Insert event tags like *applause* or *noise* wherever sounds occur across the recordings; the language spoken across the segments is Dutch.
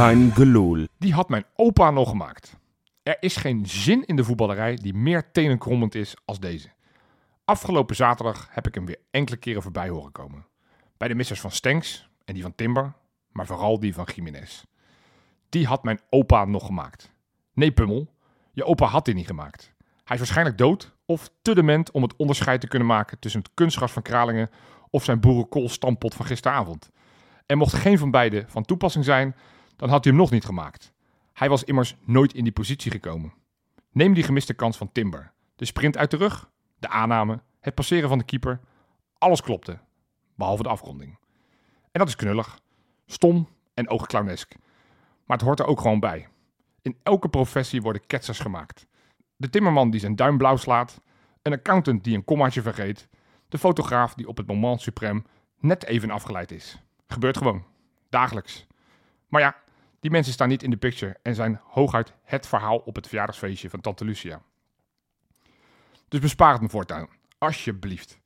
Kein geloel. Die had mijn opa nog gemaakt. Er is geen zin in de voetballerij die meer tenenkrommend is als deze. Afgelopen zaterdag heb ik hem weer enkele keren voorbij horen komen. Bij de missers van Stenks en die van Timber, maar vooral die van Jiménez. Die had mijn opa nog gemaakt. Nee, Pummel, je opa had die niet gemaakt. Hij is waarschijnlijk dood of te dement om het onderscheid te kunnen maken tussen het kunstgras van Kralingen of zijn boerenkool stampot van gisteravond. En mocht geen van beide van toepassing zijn, dan had hij hem nog niet gemaakt. Hij was immers nooit in die positie gekomen. Neem die gemiste kans van Timber. De sprint uit de rug, de aanname, het passeren van de keeper. Alles klopte, behalve de afronding. En dat is knullig, stom en oogclownesk. Maar het hoort er ook gewoon bij. In elke professie worden ketsers gemaakt. De timmerman die zijn duim blauw slaat, een accountant die een kommaatje vergeet, de fotograaf die op het moment suprem net even afgeleid is. Gebeurt gewoon, dagelijks. Maar ja, die mensen staan niet in de picture en zijn hooguit het verhaal op het verjaardagsfeestje van Tante Lucia. Dus bespaar het me voortaan, alsjeblieft.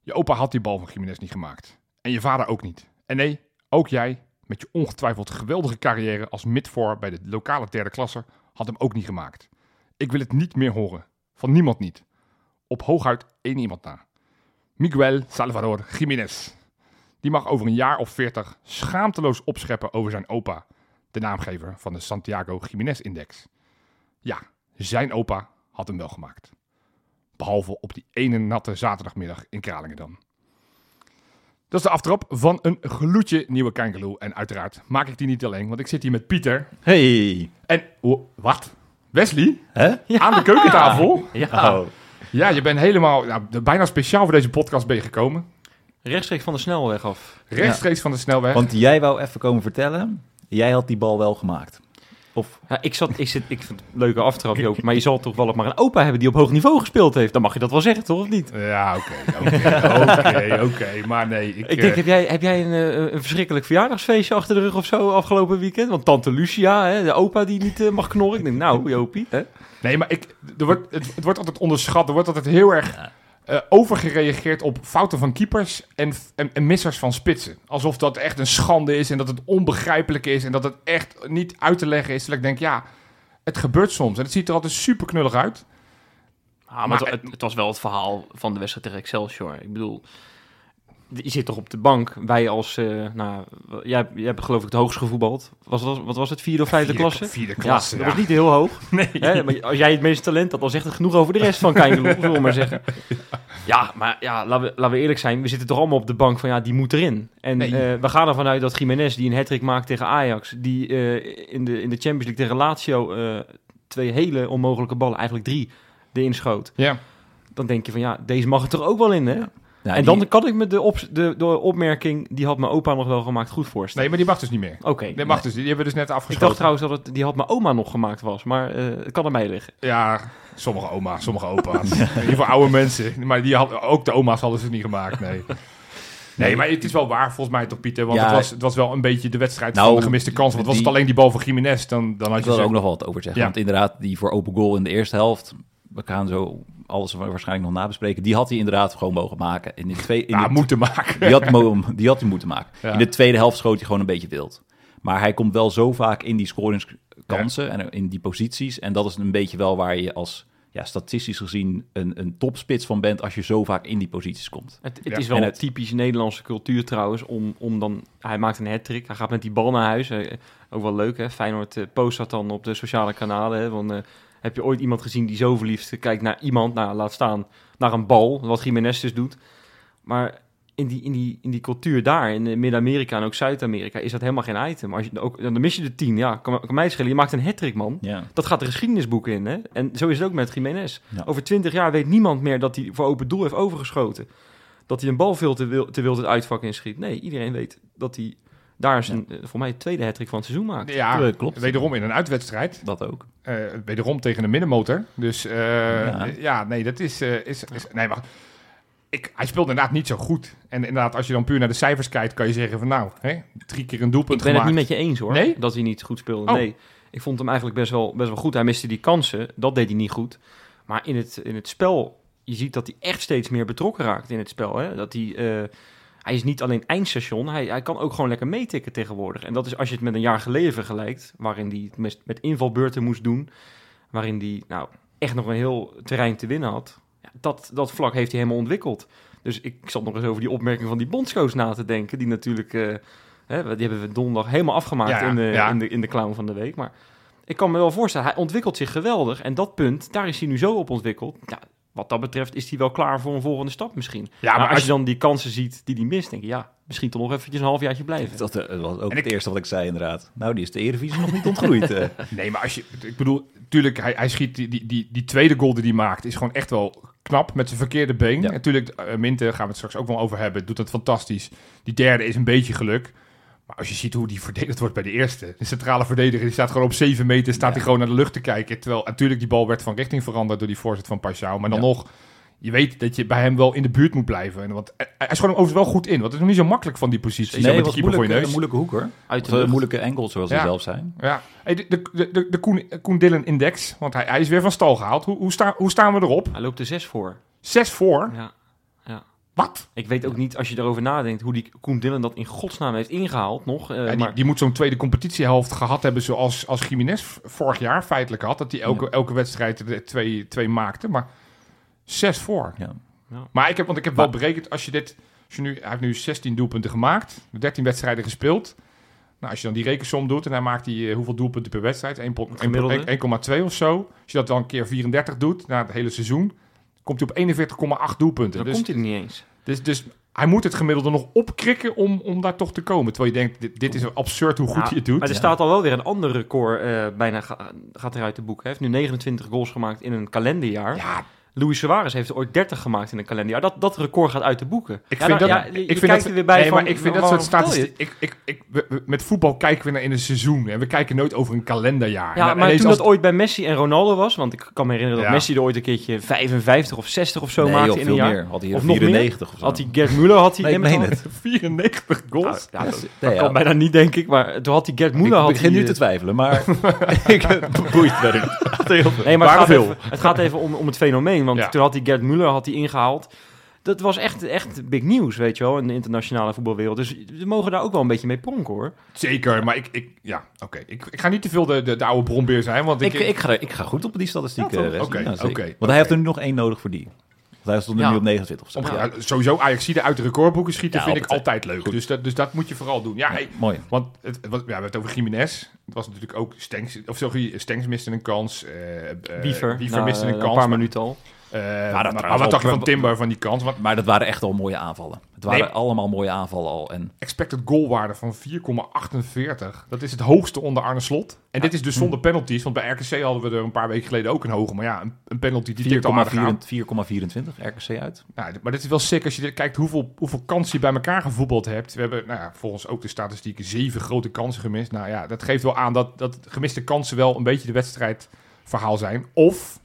Je opa had die bal van Jiménez niet gemaakt. En je vader ook niet. En nee, ook jij, met je ongetwijfeld geweldige carrière als midvoor bij de lokale derde klasse, had hem ook niet gemaakt. Ik wil het niet meer horen. Van niemand niet. Op hooguit één iemand na. Miguel Salvador Jiménez. Die mag over een jaar of veertig schaamteloos opscheppen over zijn opa, de naamgever van de Santiago Jiménez-index. Ja, zijn opa had hem wel gemaakt. Behalve op die ene natte zaterdagmiddag in Kralingen dan. Dat is de aftrap van een gloedje nieuwe Kangaloo. En uiteraard maak ik die niet alleen, want ik zit hier met Pieter. Hey. En, oh, wat? Wesley? Hè? Aan de keukentafel? *laughs* Ja. Oh. Ja, je bent helemaal, nou, bijna speciaal voor deze podcast ben je gekomen. Rechtstreeks van de snelweg af. Rechtstreeks van de snelweg. Want jij wou even komen vertellen, jij had die bal wel gemaakt. Of, Ja, ik, zat, ik, zit, ik vind het een leuke aftrap, Joop. Maar je zal toch wel maar een opa hebben die op hoog niveau gespeeld heeft. Dan mag je dat wel zeggen, toch? Of niet? Ja, oké, oké, oké. Maar nee, ik... Ik eh, denk, heb jij, heb jij een, eh, een verschrikkelijk verjaardagsfeestje achter de rug of zo afgelopen weekend? Want tante Lucia, hè, de opa die niet eh, mag knorren. Ik denk, nou, Jopie. Hè? Nee, maar ik, er wordt, het, het wordt altijd onderschat. Er wordt altijd heel erg eh, overgereageerd op fouten van keepers en, en, en missers van spitsen. Alsof dat echt een schande is en dat het onbegrijpelijk is en dat het echt niet uit te leggen is. Terwijl ik denk, ja, het gebeurt soms. En het ziet er altijd super knullig uit. Ah, maar, Maar het, het- het was wel het verhaal van de wedstrijd tegen Excelsior. Ik bedoel, je zit toch op de bank. Wij als, eh, nou, jij, jij hebt geloof ik het hoogst gevoetbald. Was dat, wat was het, vierde of vijfde Vierde- klasse? Vierde Ja, klasse, dat ja. was niet heel hoog. *laughs* Nee. Hè? Maar als jij het meeste talent had, dan zegt het genoeg over de rest van *laughs* Kijkeloel, zullen we maar zeggen. Ja, maar ja, laten we, laten we eerlijk zijn. We zitten toch allemaal op de bank van, ja, die moet erin. En Nee. eh, we gaan ervan uit dat Jiménez, die een hat maakt tegen Ajax... die eh, in, de, in de Champions League tegen Lazio twee hele onmogelijke ballen, eigenlijk drie, erin schoot. Ja. Dan denk je van, ja, deze mag er toch ook wel in, hè? Nou, en die- dan kan ik me de, op, de, de opmerking, die had mijn opa nog wel gemaakt, goed voorstellen. Nee, maar die mag dus niet meer. Oké. Die mag dus, die hebben we dus net Ik afgesloten. dacht trouwens dat het, die had mijn oma nog gemaakt was, maar eh, het kan aan mij liggen. Ja, sommige oma's, sommige opa's. In ieder geval oude mensen. Maar die hadden, ook de oma's hadden ze niet gemaakt, nee. Nee, maar het is wel waar volgens mij toch, Pieter? Want Ja. het, was, het was wel een beetje de wedstrijd Nou, van de gemiste kans. Want was het alleen die bal van Jiménez, dan, dan had Ik je wil er ook nog wel wat over zeggen. Ja. Want inderdaad, die voor open goal in de eerste helft... We gaan zo alles waarschijnlijk nog nabespreken. Die had hij inderdaad gewoon mogen maken. In de twee, in Nou, de, moeten maken. die, had, die had hij moeten maken. Ja. In de tweede helft schoot hij gewoon een beetje wild. Maar hij komt wel zo vaak in die scoringskansen en in die posities. En dat is een beetje wel waar je als ja, statistisch gezien een, een topspits van bent... als je zo vaak in die posities komt. Het, het Ja. is wel het- typisch Nederlandse cultuur trouwens, om, om dan... Hij maakt een hat-trick, hij gaat met die bal naar huis. Eh, ook wel leuk, hè? Feyenoord eh, post dat dan op de sociale kanalen. Hè? Van, eh, heb je ooit iemand gezien die zo verliefd kijkt naar iemand, nou, laat staan, naar een bal, wat Jiménez dus doet. Maar in die, in die, in die cultuur daar, in Midden-Amerika en ook Zuid-Amerika, is dat helemaal geen item. Als je, ook, dan mis je de tien, ja, kan, kan mij schelen. Je maakt een hat man. Ja. Dat gaat de geschiedenisboeken in, hè? En zo is het ook met Jiménez. Ja. Over twintig jaar weet niemand meer dat hij voor open doel heeft overgeschoten. Dat hij een bal veel te, wil, te wild het uitvak inschiet. Nee, iedereen weet dat hij daar zijn, eh, voor mij, de tweede hat van het seizoen maakt. Ja, klopt. wederom in een uitwedstrijd. Dat ook. Eh, wederom tegen een middenmotor. Dus eh, Ja. ja. nee, dat is... eh, is, is nee, maar ik, hij speelde inderdaad niet zo goed. En inderdaad, als je dan puur naar de cijfers kijkt, kan je zeggen van nou, hè, drie keer een doelpunt Ik ben het gemaakt. niet met je eens hoor, Nee? dat hij niet goed speelde. Oh. Nee, ik vond hem eigenlijk best wel, best wel goed. Hij miste die kansen, dat deed hij niet goed. Maar in het, in het spel, je ziet dat hij echt steeds meer betrokken raakt in het spel. Hè? Dat hij, eh, hij is niet alleen eindstation, hij, hij kan ook gewoon lekker meetikken tegenwoordig. En dat is als je het met een jaar geleden vergelijkt, waarin hij het met, met invalbeurten moest doen, waarin hij nou, echt nog een heel terrein te winnen had. Ja, dat, dat vlak heeft hij helemaal ontwikkeld. Dus ik zat nog eens over die opmerking van die bondscoach na te denken, die natuurlijk, eh, hè, die hebben we donderdag helemaal afgemaakt Ja, in, de, ja. in, de, in de clown van de week. Maar ik kan me wel voorstellen, hij ontwikkelt zich geweldig. En dat punt, daar is hij nu zo op ontwikkeld. Ja, wat dat betreft is hij wel klaar voor een volgende stap misschien. Ja, maar, maar als als je dan die kansen ziet die hij mist, denk je, ja, misschien toch nog eventjes een halfjaartje blijven. Dat eh, was ook En het ik- eerste wat ik zei inderdaad. Nou, die is de Eredivisie nog niet ontgroeid. eh. *laughs* Nee, maar als je... Ik bedoel, tuurlijk, hij, hij schiet die, die, die, die tweede goal die hij maakt... is gewoon echt wel knap met zijn verkeerde been. Ja. Natuurlijk, eh, Minte, gaan we het straks ook wel over hebben... doet dat fantastisch. Die derde is een beetje geluk. Maar als je ziet hoe die verdedigd wordt bij de eerste... de centrale verdediger, die staat gewoon op 7 meter... staat Ja. hij gewoon naar de lucht te kijken. Terwijl natuurlijk die bal werd van richting veranderd... door die voorzet van Paixão. Maar dan Ja. nog... Je weet dat je bij hem wel in de buurt moet blijven. En Want hij is gewoon overigens wel goed in. Want het is nog niet zo makkelijk van die positie. zo nee, met het de was keeper voor je moeilijk, neus. een moeilijke hoek hoor. Uit de lucht. moeilijke angles zoals Ja. ze zelf zijn. Ja, hey, de, de, de, de, Koen, Koen Dillen Index, want hij, hij is weer van stal gehaald. Hoe, hoe, sta, hoe staan we erop? Hij loopt er zes voor. Zes voor? Ja. Wat? Ik weet ook niet, als je erover nadenkt, hoe die Koen Dillen dat in godsnaam heeft ingehaald nog. eh, Ja, die, maar die moet zo'n tweede competitiehelft gehad hebben zoals als Jiménez vorig jaar feitelijk had. Dat hij elke, Ja. elke wedstrijd er twee, twee maakte. Maar zes voor. Ja. Maar ik heb, want ik heb wel berekend, als je dit... Als je nu, hij heeft nu 16 doelpunten gemaakt, 13 wedstrijden gespeeld. Nou, als je dan die rekensom doet en hij maakt die, eh, hoeveel doelpunten per wedstrijd? 1 po- Het gemiddelde. 1 1,2 of zo. Als je dat dan een keer 34 doet, na het hele seizoen, komt hij op 41,8 doelpunten. dan Dus, komt hij er niet eens. dus, dus hij moet het gemiddelde nog opkrikken om, om daar toch te komen. Terwijl je denkt, dit, dit is absurd hoe goed Ja, hij het doet. Maar er Ja. staat al wel weer een ander record eh, bijna ga- gaat eruit de boek. Hij heeft nu 29 goals gemaakt in een kalenderjaar. Ja, Luis Suarez heeft er ooit 30 gemaakt in een kalenderjaar. Dat, dat record gaat uit de boeken. Ik Ja, vind dan- dat, ja, je, ik vind kijkt dat, er weer bij nee, van, maar ik vind dat soort statistieken. Ik, ik, ik, we- we- met voetbal kijken we naar in een seizoen en we kijken nooit over een kalenderjaar. Ja, En maar toen als- dat ooit bij Messi en Ronaldo was, want ik kan me herinneren dat Ja. Messi er ooit een keertje 55 of 60 of zo nee, maakte joh, in een jaar. meer. Had hij Of nog 94 of zo. Had hij Gerd Müller, had hij... Nee, het. 94 goals. Ja, dat, Nee, dat ja. kan bijna niet, denk ik. Maar toen had hij Gerd Müller... ik begin nu eh, te twijfelen, maar *laughs* *laughs* ik boeit *laughs* verder. Nee, maar het gaat, veel. even, het gaat even om, om het fenomeen. Want Ja. toen had hij Gerd Müller had hij ingehaald. Dat was echt, echt big nieuws, weet je wel, in de internationale voetbalwereld. Dus we mogen daar ook wel een beetje mee pronken, hoor. Zeker, maar ik, ik ja, oké. Ik, ik ga niet te veel de, de, de oude bronbeer zijn, want ik, Ik, ik, ga, ik ga goed op die statistieken. Ja? Wesley. Oké, Ja, Want hij heeft er nu nog één nodig voor die. Want hij stond er Ja. nu op 29 of zo. Om- Ja, sowieso Ajaxide uit de recordboeken schieten Ja, vind ik altijd. leuk. Dus dat, dus dat moet je vooral doen. Ja, hey, mooi. want het, ja, we hebben het over Jiménez. Het was natuurlijk ook Stenks, of sorry, Stenks miste een kans. eh eh, Wiever, Wiever na, miste een kans. een paar minuten al. Eh, maar, dat maar wat dacht je van Timber van die kans? Want Maar dat waren echt al mooie aanvallen. Het waren Nee. allemaal mooie aanvallen al. En expected goalwaarde van 4,48. Dat is het hoogste onder Arne Slot. En dit is dus zonder penalties, want bij RKC hadden we er een paar weken geleden ook een hoge. Maar ja, een, een penalty die tikt al aardig aan. 4,24 RKC uit. Nou, maar dit is wel sick als je kijkt hoeveel, hoeveel kansen je bij elkaar gevoetbald hebt. We hebben nou ja, volgens ook de statistieken zeven grote kansen gemist. Nou ja, dat geeft wel aan dat, dat gemiste kansen wel een beetje de wedstrijdverhaal zijn. Of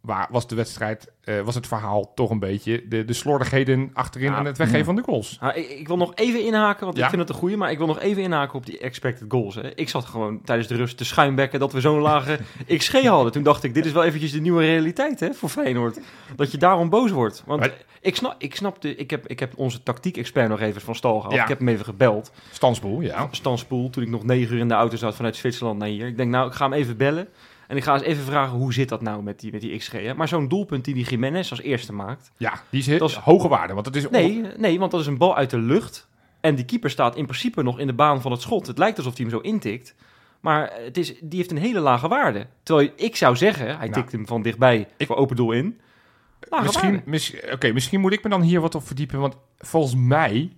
waar was de wedstrijd, eh, was het verhaal toch een beetje de, de slordigheden achterin Ja, en het weggeven van de goals. Ik, ik wil nog even inhaken, want Ja. ik vind het een goeie. Maar ik wil nog even inhaken op die expected goals. Hè. Ik zat gewoon tijdens de rust te schuimbekken dat we zo'n lage *laughs* XG hadden. Toen dacht ik, dit is wel eventjes de nieuwe realiteit hè, voor Feyenoord. Dat je daarom boos wordt. Want Maar- ik snap, ik snap de, ik heb, ik heb onze tactiek-expert nog even van stal gehaald. Ik heb hem even gebeld. Stansboel, ja. Stan Spoel, toen ik nog negen uur in de auto zat vanuit Zwitserland naar hier. Ik denk, nou, ik ga hem even bellen. En ik ga eens even vragen, hoe zit dat nou met die, met die XG? Hè? Maar zo'n doelpunt die die Jiménez als eerste maakt... Ja, die is, heel- Dat is- hoge waarde, want het is... Nee, nee, want dat is een bal uit de lucht. En die keeper staat in principe nog in de baan van het schot. Het lijkt alsof hij hem zo intikt. Maar het is, die heeft een hele lage waarde. Terwijl ik zou zeggen, hij Nou, tikt hem van dichtbij ik- voor open doel in. Lage misschien, mis, Oké, misschien moet ik me dan hier wat op verdiepen, want volgens mij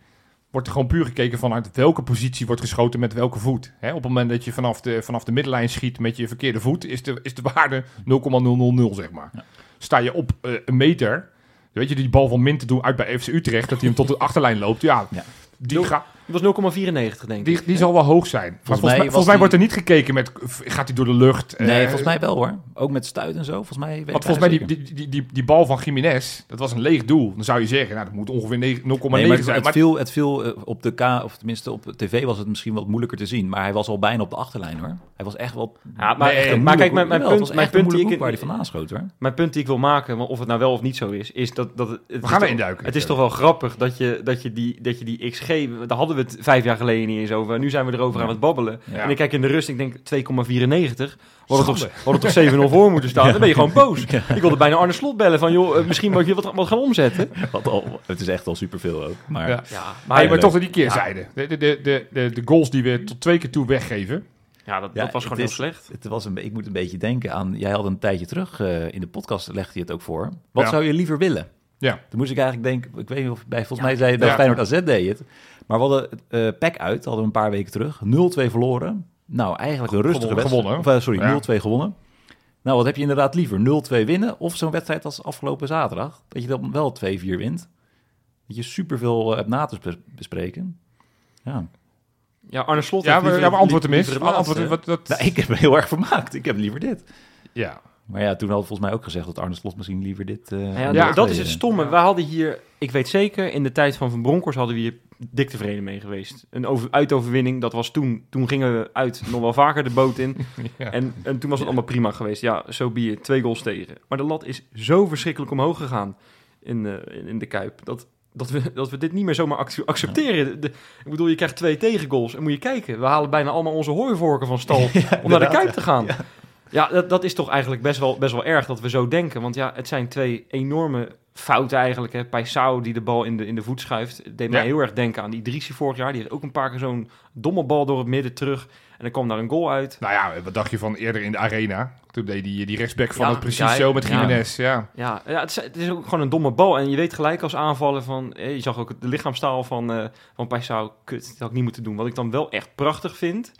wordt er gewoon puur gekeken vanuit welke positie wordt geschoten met welke voet. Hè, op het moment dat je vanaf de, vanaf de middenlijn schiet met je verkeerde voet, is de, is de waarde 0,000, zeg maar. Ja. Sta je op eh, een meter, weet je, die bal van Min te doen uit bij FC Utrecht, dat hij hem tot de achterlijn loopt, ja, Ja. die, ga, Was 0,94 denk ik. Die, die zal wel hoog zijn. Volgens, mij volgens mij die- wordt er niet gekeken met, gaat hij door de lucht? Nee, Eh, volgens mij wel hoor. Ook met stuit en zo. Volgens mij weet Want volgens mij die, die, die, die, die bal van Jiménez, dat was een leeg doel. Dan zou je zeggen, nou, dat moet ongeveer 9 0,9 Nee, maar het, zijn. het Maar viel, het viel eh, op de K, of tenminste op tv was het misschien wat moeilijker te zien. Maar hij was al bijna op de achterlijn hoor. Hij was echt wel. Ja, maar, Nee, echt- een maar kijk, mijn, mijn punt, mijn punt, die ik, waar hij vandaan schoot hoor. mijn punt die ik wil maken, of het nou wel of niet zo is, is dat, dat het, het we is gaan toch- erin duiken. Het is toch wel grappig dat je, dat je, die, dat je die XG, daar hadden we het vijf jaar geleden niet eens over. Nu zijn we erover Ja. aan het babbelen. Ja. En ik kijk in de rust, ik denk 2,94. We hadden toch, hadden toch 7-0 voor moeten staan. *laughs* Dan ben je gewoon boos. Ik wilde bijna Arne Slot bellen van, joh, eh, misschien moet je wat, wat gaan omzetten. *laughs* Wat al, het is echt al superveel ook. Maar Ja. Ja, Maar, maar, maar toch die keerzijde. De, de, de, de, de, de goals die we tot twee keer toe weggeven. ja dat, Ja, dat was het gewoon is- heel slecht. het was een, ik moet een beetje denken aan. Jij had een tijdje terug eh, in de podcast legde je het ook voor. Wat Ja. zou je liever willen? Ja. Toen moest ik eigenlijk denken. Ik weet niet of bij volgens Ja. mij zei je bij Ja. Feyenoord AZ deed je het. Maar we hadden eh PEC uit, hadden we een paar weken terug. 0-2 verloren. Nou, eigenlijk een rustige Gewonnen, wedstrijd. gewonnen. Of, eh, sorry, Ja. 0-2 gewonnen. Nou, wat heb je inderdaad liever? 0-2 winnen of zo'n wedstrijd als afgelopen zaterdag? Dat je dan wel 2-4 wint. Dat je superveel eh, hebt na te bes- bespreken. Ja. Ja, Arne Slot Ja, heeft maar, liever- ja, maar antwoord hem Antwoord, laatste. wat, *laughs* Nou, ik heb me heel erg vermaakt. Ik heb liever dit. ja. Maar ja, toen had volgens mij ook gezegd dat Arne Slot misschien liever dit... eh, Ja, Ja. dat is het stomme. Wij hadden hier, ik weet zeker, in de tijd van Van Bronckhorst hadden we hier dik tevreden mee geweest. Een over, uitoverwinning, dat was toen. Toen gingen we uit nog wel vaker de boot in. *laughs* ja. En, en toen was het allemaal prima geweest. Ja, zo be it. Twee goals tegen. Maar de lat is zo verschrikkelijk omhoog gegaan in, eh, in, de Kuip. Dat, dat, we, dat we dit niet meer zomaar ac- accepteren. De- ik bedoel, je krijgt twee tegengoals. En moet je kijken, we halen bijna allemaal onze hooivorken van stal *laughs* om naar de Kuip te gaan. Ja, dat, dat is toch eigenlijk best wel, best wel erg dat we zo denken. Want ja, het zijn twee enorme fouten eigenlijk. Hè. Paisao die de bal in de, in de voet schuift. Het deed mij Ja. heel erg denken aan die Idrissi vorig jaar. Die heeft ook een paar keer zo'n domme bal door het midden terug. En dan kwam daar een goal uit. Nou ja, wat dacht je van eerder in de arena? Toen deed die, die rechtsback van Ja, het precies ja, zo met ja. Jiménez. Ja. Ja, ja het, is, het is ook gewoon een domme bal. En je weet gelijk als aanvallen van... eh, je zag ook de lichaamstaal van, eh van Paisao. Kut, dat had ik niet moeten doen. Wat ik dan wel echt prachtig vind...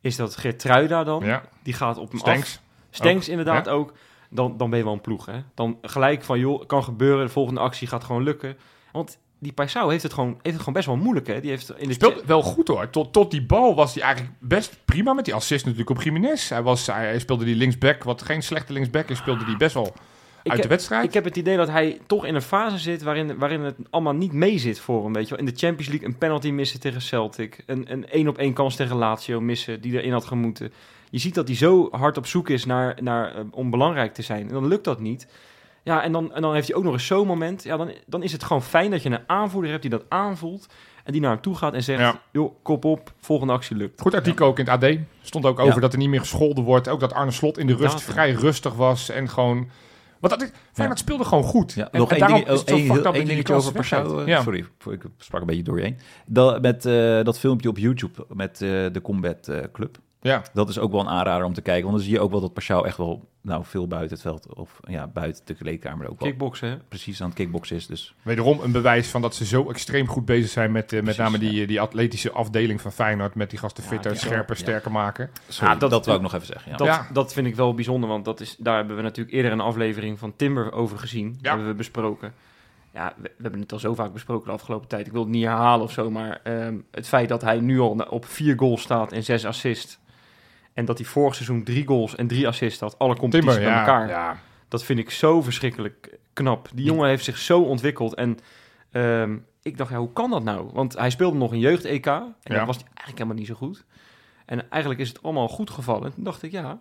is dat Gertruida dan... ja. die gaat op hem af. Stenks. Stenks inderdaad ook. Dan, dan ben je wel een ploeg, hè. Dan gelijk van, joh, kan gebeuren. De volgende actie gaat gewoon lukken. Want die Paisao heeft het gewoon, heeft het gewoon best wel moeilijk, hè. Die heeft in de... Speelt wel goed hoor. Tot, tot die bal was hij eigenlijk best prima met die assist natuurlijk op Jiménez. Hij, was, hij, hij speelde die linksback, wat geen slechte linksback is, speelde die best wel uit heb- de wedstrijd. Ik heb het idee dat hij toch in een fase zit waarin, waarin het allemaal niet mee zit voor hem. Weet je wel. In de Champions League een penalty missen tegen Celtic. Een een één op één kans tegen Lazio missen die erin had gemoeten. Je ziet dat hij zo hard op zoek is naar, naar, eh, om belangrijk te zijn. En dan lukt dat niet. Ja, en dan, en dan heeft hij ook nog eens zo'n moment. Ja, dan, dan is het gewoon fijn dat je een aanvoerder hebt die dat aanvoelt. En die naar hem toe gaat en zegt, Ja. joh, kop op, volgende actie lukt. Goed artikel ook in het AD. Stond ook over Ja. dat er niet meer gescholden wordt. Ook dat Arne Slot in de rust vrij rustig was. En gewoon... Want dat is, Feyenoord speelde gewoon goed. Ja, En- nog één, ding, één, dingetje over Paschal. weggeeft. Ja. Sorry, ik sprak een beetje door je heen. Dat, met eh, dat filmpje op YouTube met eh, de Combat eh, Club. Ja. Dat is ook wel een aanrader om te kijken. Want dan zie je ook wel dat Paschal echt wel nou, veel buiten het veld... of ja, buiten de kleedkamer ook wel Kickboksen, hè? precies aan het kickboksen is. Dus Wederom een bewijs van dat ze zo extreem goed bezig zijn met, eh, met Precies, name die, die atletische afdeling van Feyenoord. Met die gasten Ja, fitter, die- scherper, ja. sterker maken. sorry, Ja, dat- dat, wou ik nog even zeggen. Ja. Dat, Ja. dat vind ik wel bijzonder, want dat is, daar hebben we natuurlijk eerder een aflevering van Timber over gezien. Ja. Hebben we besproken. Ja, we, we hebben het al zo vaak besproken de afgelopen tijd. Ik wil het niet herhalen of zo, maar ehm, het feit dat hij nu al op vier goals staat en zes assists. En dat hij vorig seizoen drie goals en drie assists had, alle competities Timber, bij ja, elkaar. ja. Dat vind ik zo verschrikkelijk knap. Die jongen heeft zich zo ontwikkeld. En ehm, ik dacht, ja, hoe kan dat nou? Want hij speelde nog een jeugd-EK. En Ja. dat was hij eigenlijk helemaal niet zo goed. En eigenlijk is het allemaal goed gevallen. En toen dacht ik, ja, hij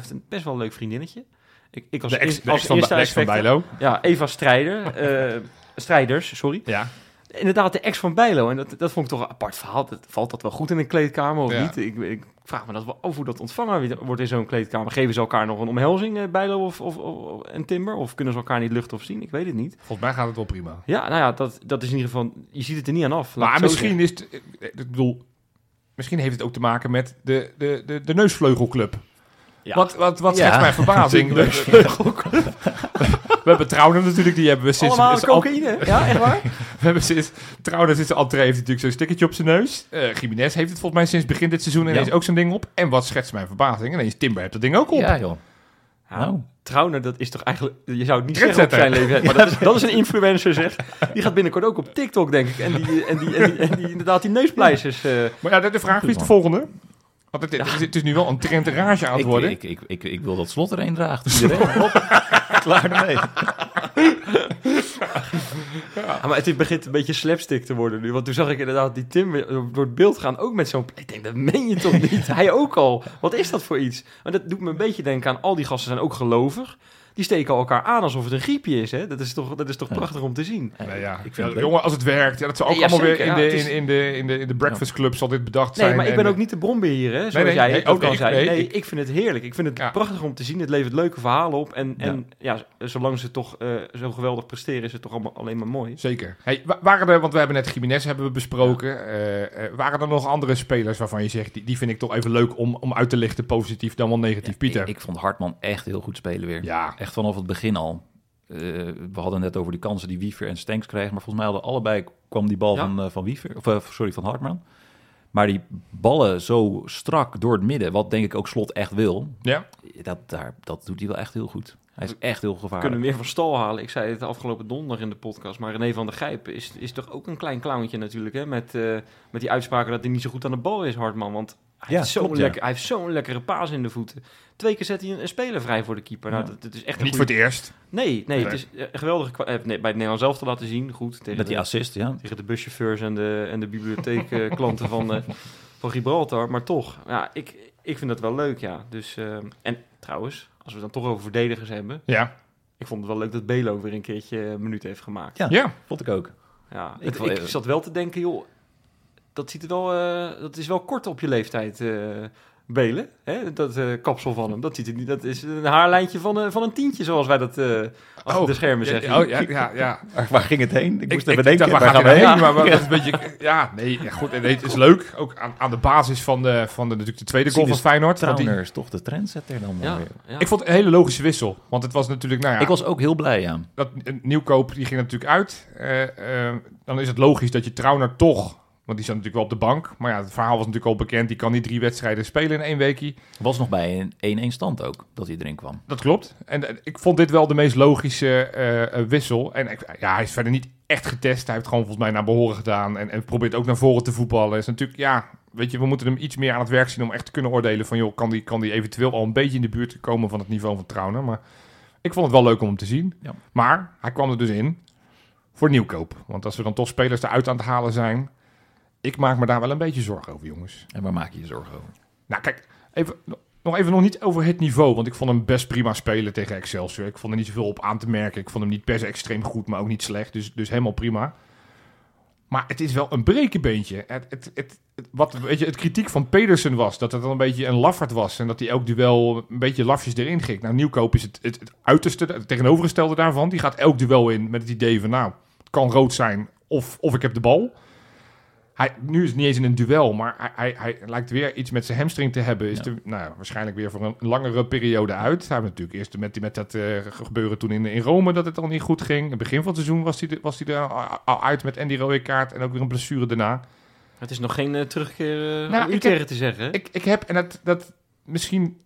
heeft een best wel leuk vriendinnetje. Ik, ik als, De ex, eer- de als ex van, eerste de ex van Bijlo. Ja, Eva Strijder. eh, strijders, sorry. Ja. Inderdaad, de ex van Bijlo. En dat, dat vond ik toch een apart verhaal. Dat, valt dat wel goed in een kleedkamer of Ja. niet? Ik, ik vraag me dat wel af hoe dat ontvangen wordt in zo'n kleedkamer. Geven ze elkaar nog een omhelzing, eh, Bijlo of, of, of, en Timber? Of kunnen ze elkaar niet luchten of zien? Ik weet het niet. Volgens mij gaat het wel prima. Ja, nou ja, dat, dat is in ieder geval... Je ziet het er niet aan af. Maar het misschien is het, eh, ik bedoel, misschien heeft het ook te maken met de, de, de, de neusvleugelclub. Ja. Wat, wat, wat Ja. schetst mijn verbazing? *laughs* We, hebben Trouwner natuurlijk, die hebben we sinds... Allemaal cocaïne. Ja, echt waar? *laughs* we hebben sinds... Trouwner sinds de entree heeft natuurlijk zo'n stickertje op zijn neus. Eh Jiménez heeft het volgens mij sinds begin dit seizoen ineens Ja. ook zo'n ding op. En wat schetst mijn verbazing? Ineens Timber heeft dat ding ook op. Ja, joh. Nou. Trauner, dat is toch eigenlijk... Je zou het niet zeggen op zijn leven. Maar dat is, *laughs* dat is een influencer, zeg. Die gaat binnenkort ook op TikTok, denk ik. En die, en die, en die, en die inderdaad die neuspleisters... eh, Maar ja, de, de vraag wie is de volgende? Want het, is, het is nu wel een trenterage aan het worden. ik, ik, ik, ik wil dat slot er een draagt. Iedereen, klaar ermee. *laughs* Ja, maar het begint een beetje slapstick te worden nu. Want toen zag ik inderdaad die Tim door het beeld gaan, ook met zo'n... Ik denk, dat meen je toch niet? *laughs* Hij ook al. Wat is dat voor iets? Maar dat doet me een beetje denken aan... Al die gasten zijn ook gelovig. Die steken elkaar aan alsof het een griepje is, hè? Dat is toch, dat is toch Ja. prachtig om te zien? Nee, ja. Ik vind Ja, het leuk. jongen, als het werkt. Ja, dat zou ook allemaal zeker, weer in, ja, de, is- in, in, de, in, de, in de breakfast club zal dit bedacht zijn. Nee, maar ik ben en- ook niet de bronbeheer, hè? Zoals nee, jij nee, ook kan ik- zijn. nee, Nee, ik- ik, vind het heerlijk. Ik vind het Ja. prachtig om te zien. Het levert leuke verhalen op. En, en ja, zolang ze toch eh, zo geweldig presteren, is het toch allemaal, alleen maar mooi. Zeker. Hey, wa- waren er, want we hebben net Jiménez hebben we besproken. eh, eh, waren er nog andere spelers waarvan je zegt, die, die vind ik toch even leuk om, om uit te lichten, positief dan wel negatief, Pieter? Ik, ik vond Hartman echt heel goed spelen weer. ja, Echt vanaf het begin al. Eh, we hadden net over die kansen die Wiever en Stenks kregen. Maar volgens mij hadden allebei kwam die bal Ja. van, eh, van Wiever. Of eh, sorry, van Hartman. Maar die ballen zo strak door het midden, wat denk ik ook Slot echt wil. ja. Dat, daar, dat doet hij wel echt heel goed. Hij is echt heel We gevaarlijk. kunnen meer van stal halen. Ik zei het afgelopen donderdag in de podcast. Maar René van der Gijp is, is toch ook een klein clowntje natuurlijk. Hè? Met, met die uitspraken dat hij niet zo goed aan de bal is, Hartman. Want hij, Ja, heeft, zo'n lekker, hij heeft zo'n lekkere paas in de voeten. Twee keer zet hij een, een speler vrij voor de keeper. Nou, Ja. dat, dat is echt Niet voor het eerst. Nee, nee, Nee. het is eh, een geweldige... kwa- eh, nee, bij het Nederlands zelf te laten zien. Goed, tegen, Met die de, assist, ja. tegen de buschauffeurs en de, en de bibliotheekklanten van, eh, van Gibraltar. Maar toch, ja, ik, ik vind dat wel leuk, ja. Dus, eh, en trouwens, als we het dan toch over verdedigers hebben... Ja. Ik vond het wel leuk dat Belo weer een keertje een minuut heeft gemaakt. Ja. Ja. Vond ik ook. Ja, Ik ik zat wel te denken, joh, dat, ziet er wel, eh, dat is wel kort op je leeftijd, eh Belen. Hè? Dat eh, kapsel van hem, dat, ziet er niet, dat is een haarlijntje van, een van een tientje, zoals wij dat eh achter de schermen ja, zeggen. Oh, ja, ja, ja. *laughs* Waar, waar ging het heen? Ik moest ik, even ik denken. dacht, waar waar gaat gaan het we heen? heen? Maar, maar dat is een *laughs* beetje... Ja, nee, ja, goed. Nee, het is leuk. Ook aan, aan de basis van de, van de, natuurlijk de tweede goal van Feyenoord. want die- Trauner is toch de trendsetter dan maar Ja, weer. ja. ik vond het een hele logische wissel. Want het was natuurlijk, nou ja... Ik was ook heel blij, ja. dat een nieuwkoop die ging natuurlijk uit. Dan is het logisch dat je Trauner toch, want die zat natuurlijk wel op de bank. Maar ja, het verhaal was natuurlijk al bekend. Die kan niet drie wedstrijden spelen in één weekie. Was nog bij een 1-1 stand ook, dat hij erin kwam. Dat klopt. En eh, ik vond dit wel de meest logische eh, eh, wissel. En ja, hij is verder niet echt getest. Hij heeft gewoon volgens mij naar behoren gedaan. En, en probeert ook naar voren te voetballen. Is natuurlijk, ja, weet je, we moeten hem iets meer aan het werk zien om echt te kunnen oordelen van, joh, kan die, kan die eventueel al een beetje in de buurt komen van het niveau van Trauner. Maar ik vond het wel leuk om hem te zien. Ja. Maar hij kwam er dus in voor nieuwkoop. Want als we dan toch spelers eruit aan het halen zijn, ik maak me daar wel een beetje zorgen over, jongens. En waar maak je je zorgen over? Nou, kijk, even, nog even nog niet over het niveau. Want ik vond hem best prima spelen tegen Excelsior. Ik vond er niet zoveel op aan te merken. Ik vond hem niet per se extreem goed, maar ook niet slecht. Dus, dus helemaal prima. Maar het is wel een brekenbeentje. Het, het, het, het- wat weet je, het kritiek van Pedersen was dat het dan een beetje een laffert was. En dat hij elk duel een beetje lafjes erin ging. Nou, Nieuwkoop is het, het, het uiterste, het tegenovergestelde daarvan. Die gaat elk duel in met het idee van, nou, het kan rood zijn of, of ik heb de bal. Hij, nu is het niet eens in een duel, maar hij, hij, hij lijkt weer iets met zijn hamstring te hebben. Is Ja. er, nou, waarschijnlijk weer voor een langere periode uit. Hij heeft natuurlijk eerst met, met dat eh, gebeuren toen in, in Rome dat het al niet goed ging. In het begin van het seizoen was hij, er- was hij er al, al uit met Andy rode kaart en ook weer een blessure daarna. Het is nog geen eh, terugkeer uh, Nou, om u te zeggen. Ik, ik heb, en dat, dat misschien,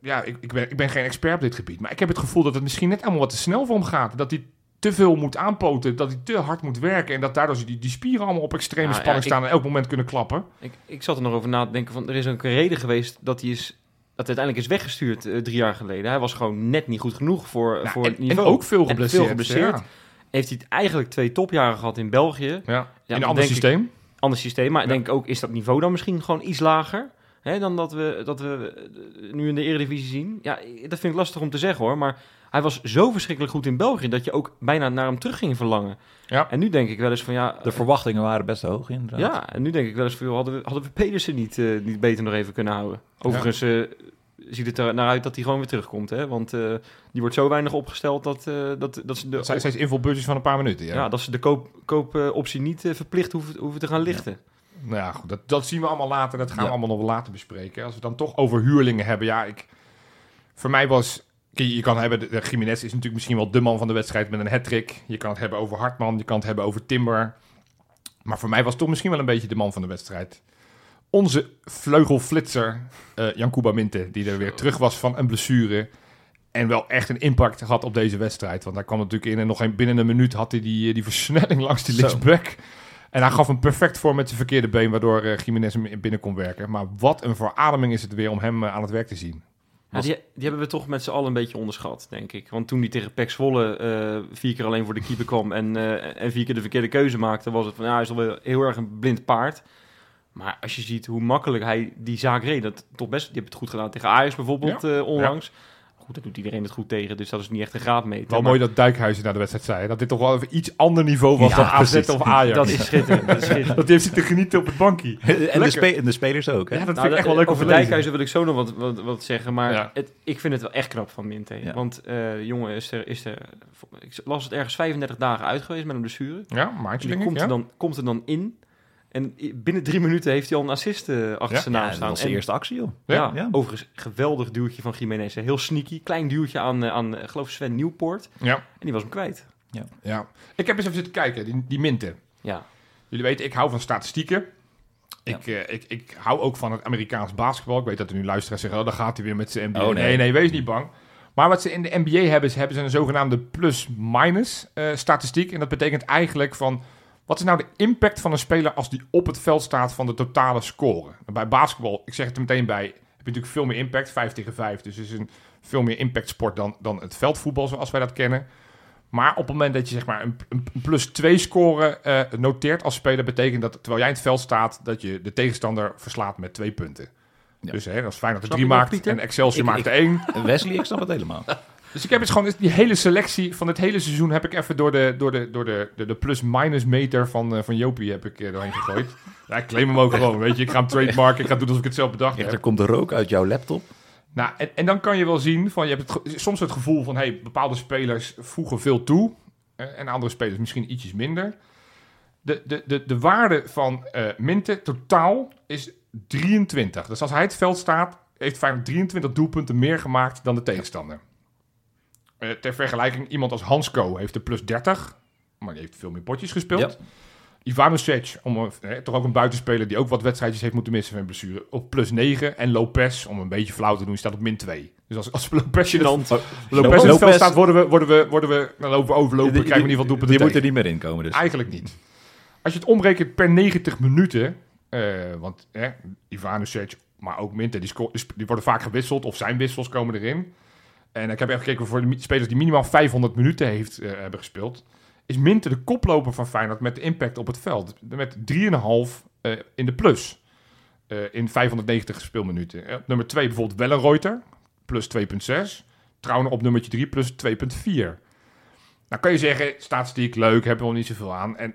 ja, ik, ik, ben, ik ben geen expert op dit gebied, maar ik heb het gevoel dat het misschien net allemaal wat te snel voor hem gaat. Dat hij te veel moet aanpoten, dat hij te hard moet werken en dat daardoor die, die spieren allemaal op extreme ja, spanning ik- staan en elk moment kunnen klappen. Ik, ik zat er nog over na te denken van, er is ook een reden geweest dat hij is... Dat uiteindelijk is weggestuurd eh, drie jaar geleden. Hij was gewoon net niet goed genoeg voor, Nou, voor en, het en niveau. ook veel En geblesseerd. veel geblesseerd. Ja. Heeft hij eigenlijk twee topjaren gehad in België. Ja. Ja, in een ander denk ik- systeem. Ander systeem, maar ik Ja. denk ook, is dat niveau dan misschien gewoon iets lager? Hè, dan dat we, dat we nu in de Eredivisie zien. Ja, dat vind ik lastig om te zeggen hoor. Maar hij was zo verschrikkelijk goed in België dat je ook bijna naar hem terug ging verlangen. Ja. En nu denk ik wel eens van ja. De verwachtingen waren best hoog inderdaad. ja, en nu denk ik wel eens van joh, hadden we, hadden we Pedersen niet, eh, niet beter nog even kunnen houden. Overigens eh, ziet het er naar uit dat hij gewoon weer terugkomt. Hè? Want eh, die wordt zo weinig opgesteld dat, eh, dat, dat ze de, Dat zijn steeds invulbudgets van een paar minuten. Ja. ja. dat ze de koop, koopoptie niet eh, verplicht hoeven, hoeven te gaan lichten. Nou ja, goed, dat, dat zien we allemaal later. Dat gaan we allemaal nog later bespreken. Als we dan toch over huurlingen hebben. Ja, ik, voor mij was... Je kan hebben, de, de Jiménez is natuurlijk misschien wel de man van de wedstrijd met een hat-trick. Je kan het hebben over Hartman, je kan het hebben over Timber. Maar voor mij was toch misschien wel een beetje de man van de wedstrijd. Onze vleugelflitser, eh Jan Kuba Minte, die er weer terug was van een blessure. En wel echt een impact gehad op deze wedstrijd. Want hij kwam natuurlijk in en nog geen, binnen een minuut had hij die, die versnelling langs die linksback. En hij gaf hem perfect voor met zijn verkeerde been, waardoor eh Jiménez hem binnen kon werken. Maar wat een verademing is het weer om hem eh, aan het werk te zien. Ja, die, die hebben we toch met z'n allen een beetje onderschat, denk ik. Want toen hij tegen Pek Zwolle eh, vier keer alleen voor de keeper kwam en, eh, en vier keer de verkeerde keuze maakte, was het van, ja, hij is alweer heel erg een blind paard. Maar als je ziet hoe makkelijk hij die zaak reed, dat toch best, die heeft het goed gedaan tegen Ajax bijvoorbeeld eh, onlangs. Goed, daar doet iedereen het goed tegen, dus dat is niet echt een graadmeter. Wel Maar mooi dat Dijkhuizen na de wedstrijd zei. Dat dit toch wel even iets ander niveau was Ja, dan AZ precies. of Ajax. Dat is schitterend. Dat is *laughs* schitterend. Dat heeft zitten genieten op het bankje. *laughs* en, de Lekker. spe- en de spelers ook, hè? Ja, dat Nou, vind ik echt wel dat- leuk over. Dijkhuizen wil ik zo nog wat, wat, wat zeggen, maar Ja. het, ik vind het wel echt knap van Minte. Ja. Want eh jongen is er, is er, ik las het ergens 35 dagen uit geweest met een blessure. Ja, maandje Die denk ik. komt, Ja. er dan, komt er dan in. En binnen drie minuten heeft hij al een assist eh, achter Ja? zijn Ja, naam dat staan. was de En- eerste actie, joh. Ja, ja, ja. overigens geweldig duwtje van Jiménez. Heel sneaky. Klein duwtje aan, eh, aan eh, geloof ik, Sven Nieuwpoort. Ja. En die was hem kwijt. ja. Ik heb eens even zitten kijken, die, die minten. Ja. Jullie weten, ik hou van statistieken. Ja. Ik, eh, ik, ik hou ook van het Amerikaans basketbal. Ik weet dat er nu luisteraars zeggen, oh, dan gaat hij weer met zijn NBA. Oh, nee. nee. nee, wees niet bang. Maar wat ze in de NBA hebben, is hebben ze een zogenaamde plus-minus eh, statistiek. En dat betekent eigenlijk van, wat is nou de impact van een speler als die op het veld staat van de totale score? Bij basketbal, ik zeg het er meteen bij, heb je natuurlijk veel meer impact, 5 tegen 5. Dus het is een veel meer impact sport dan, dan het veldvoetbal zoals wij dat kennen. Maar op het moment dat je zeg maar een, een plus 2 score eh, noteert als speler, betekent dat terwijl jij in het veld staat, dat je de tegenstander verslaat met twee punten. Ja. Dus hè, dat is fijn dat er drie maakt Pieter? en Excelsior Ik- maakt er één. Wesley, ik snap het helemaal. *laughs* Dus ik heb eens gewoon die hele selectie van het hele seizoen heb ik even door de, door de, door de, de, de plus-minus meter van, eh, van Jopie heb ik eh, doorheen gegooid. *laughs* ja, ik claim hem ook gewoon, weet je. Ik ga hem trademarken, ik ga doen alsof ik het zelf bedacht heb. er komt de rook uit jouw laptop. Nou, en, en dan kan je wel zien van, je hebt het, soms het gevoel van, hey, bepaalde spelers voegen veel toe eh, en andere spelers misschien ietsjes minder. De, de, de, de waarde van eh Minte totaal is 23. Dus als hij het veld staat, heeft Feyenoord 23 doelpunten meer gemaakt dan de tegenstander. Eh, ter vergelijking, iemand als Hansco heeft er plus 30, maar die heeft veel meer potjes gespeeld. Ja. Ivanovic, om een, eh, toch ook een buitenspeler die ook wat wedstrijdjes heeft moeten missen van blessure, op plus 9. En Lopez, om een beetje flauw te doen, staat op min 2. Dus als, als *laughs* Lopez, in het, Gênant. Lopez in het Lopez- veld staat, worden we, worden we, worden we dan lopen we overlopen, Die- krijgen we in ieder geval Die doelpunten moet er niet meer in komen, dus. Eigenlijk niet. Als je het omrekent per 90 minuten, eh, want eh, Ivanovic, maar ook Minte, die, die worden vaak gewisseld of zijn wissels komen erin. En ik heb even gekeken voor de spelers die minimaal 500 minuten heeft, eh, hebben gespeeld. Is Minte de koploper van Feyenoord met de impact op het veld. Met 3,5 eh in de plus. eh, in 590 speelminuten. Eh, nummer 2 bijvoorbeeld Wellenreuter, plus 2,6. Trouwen op nummertje 3, plus 2,4. Nou kan je zeggen, statistiek leuk, hebben we nog niet zoveel aan. En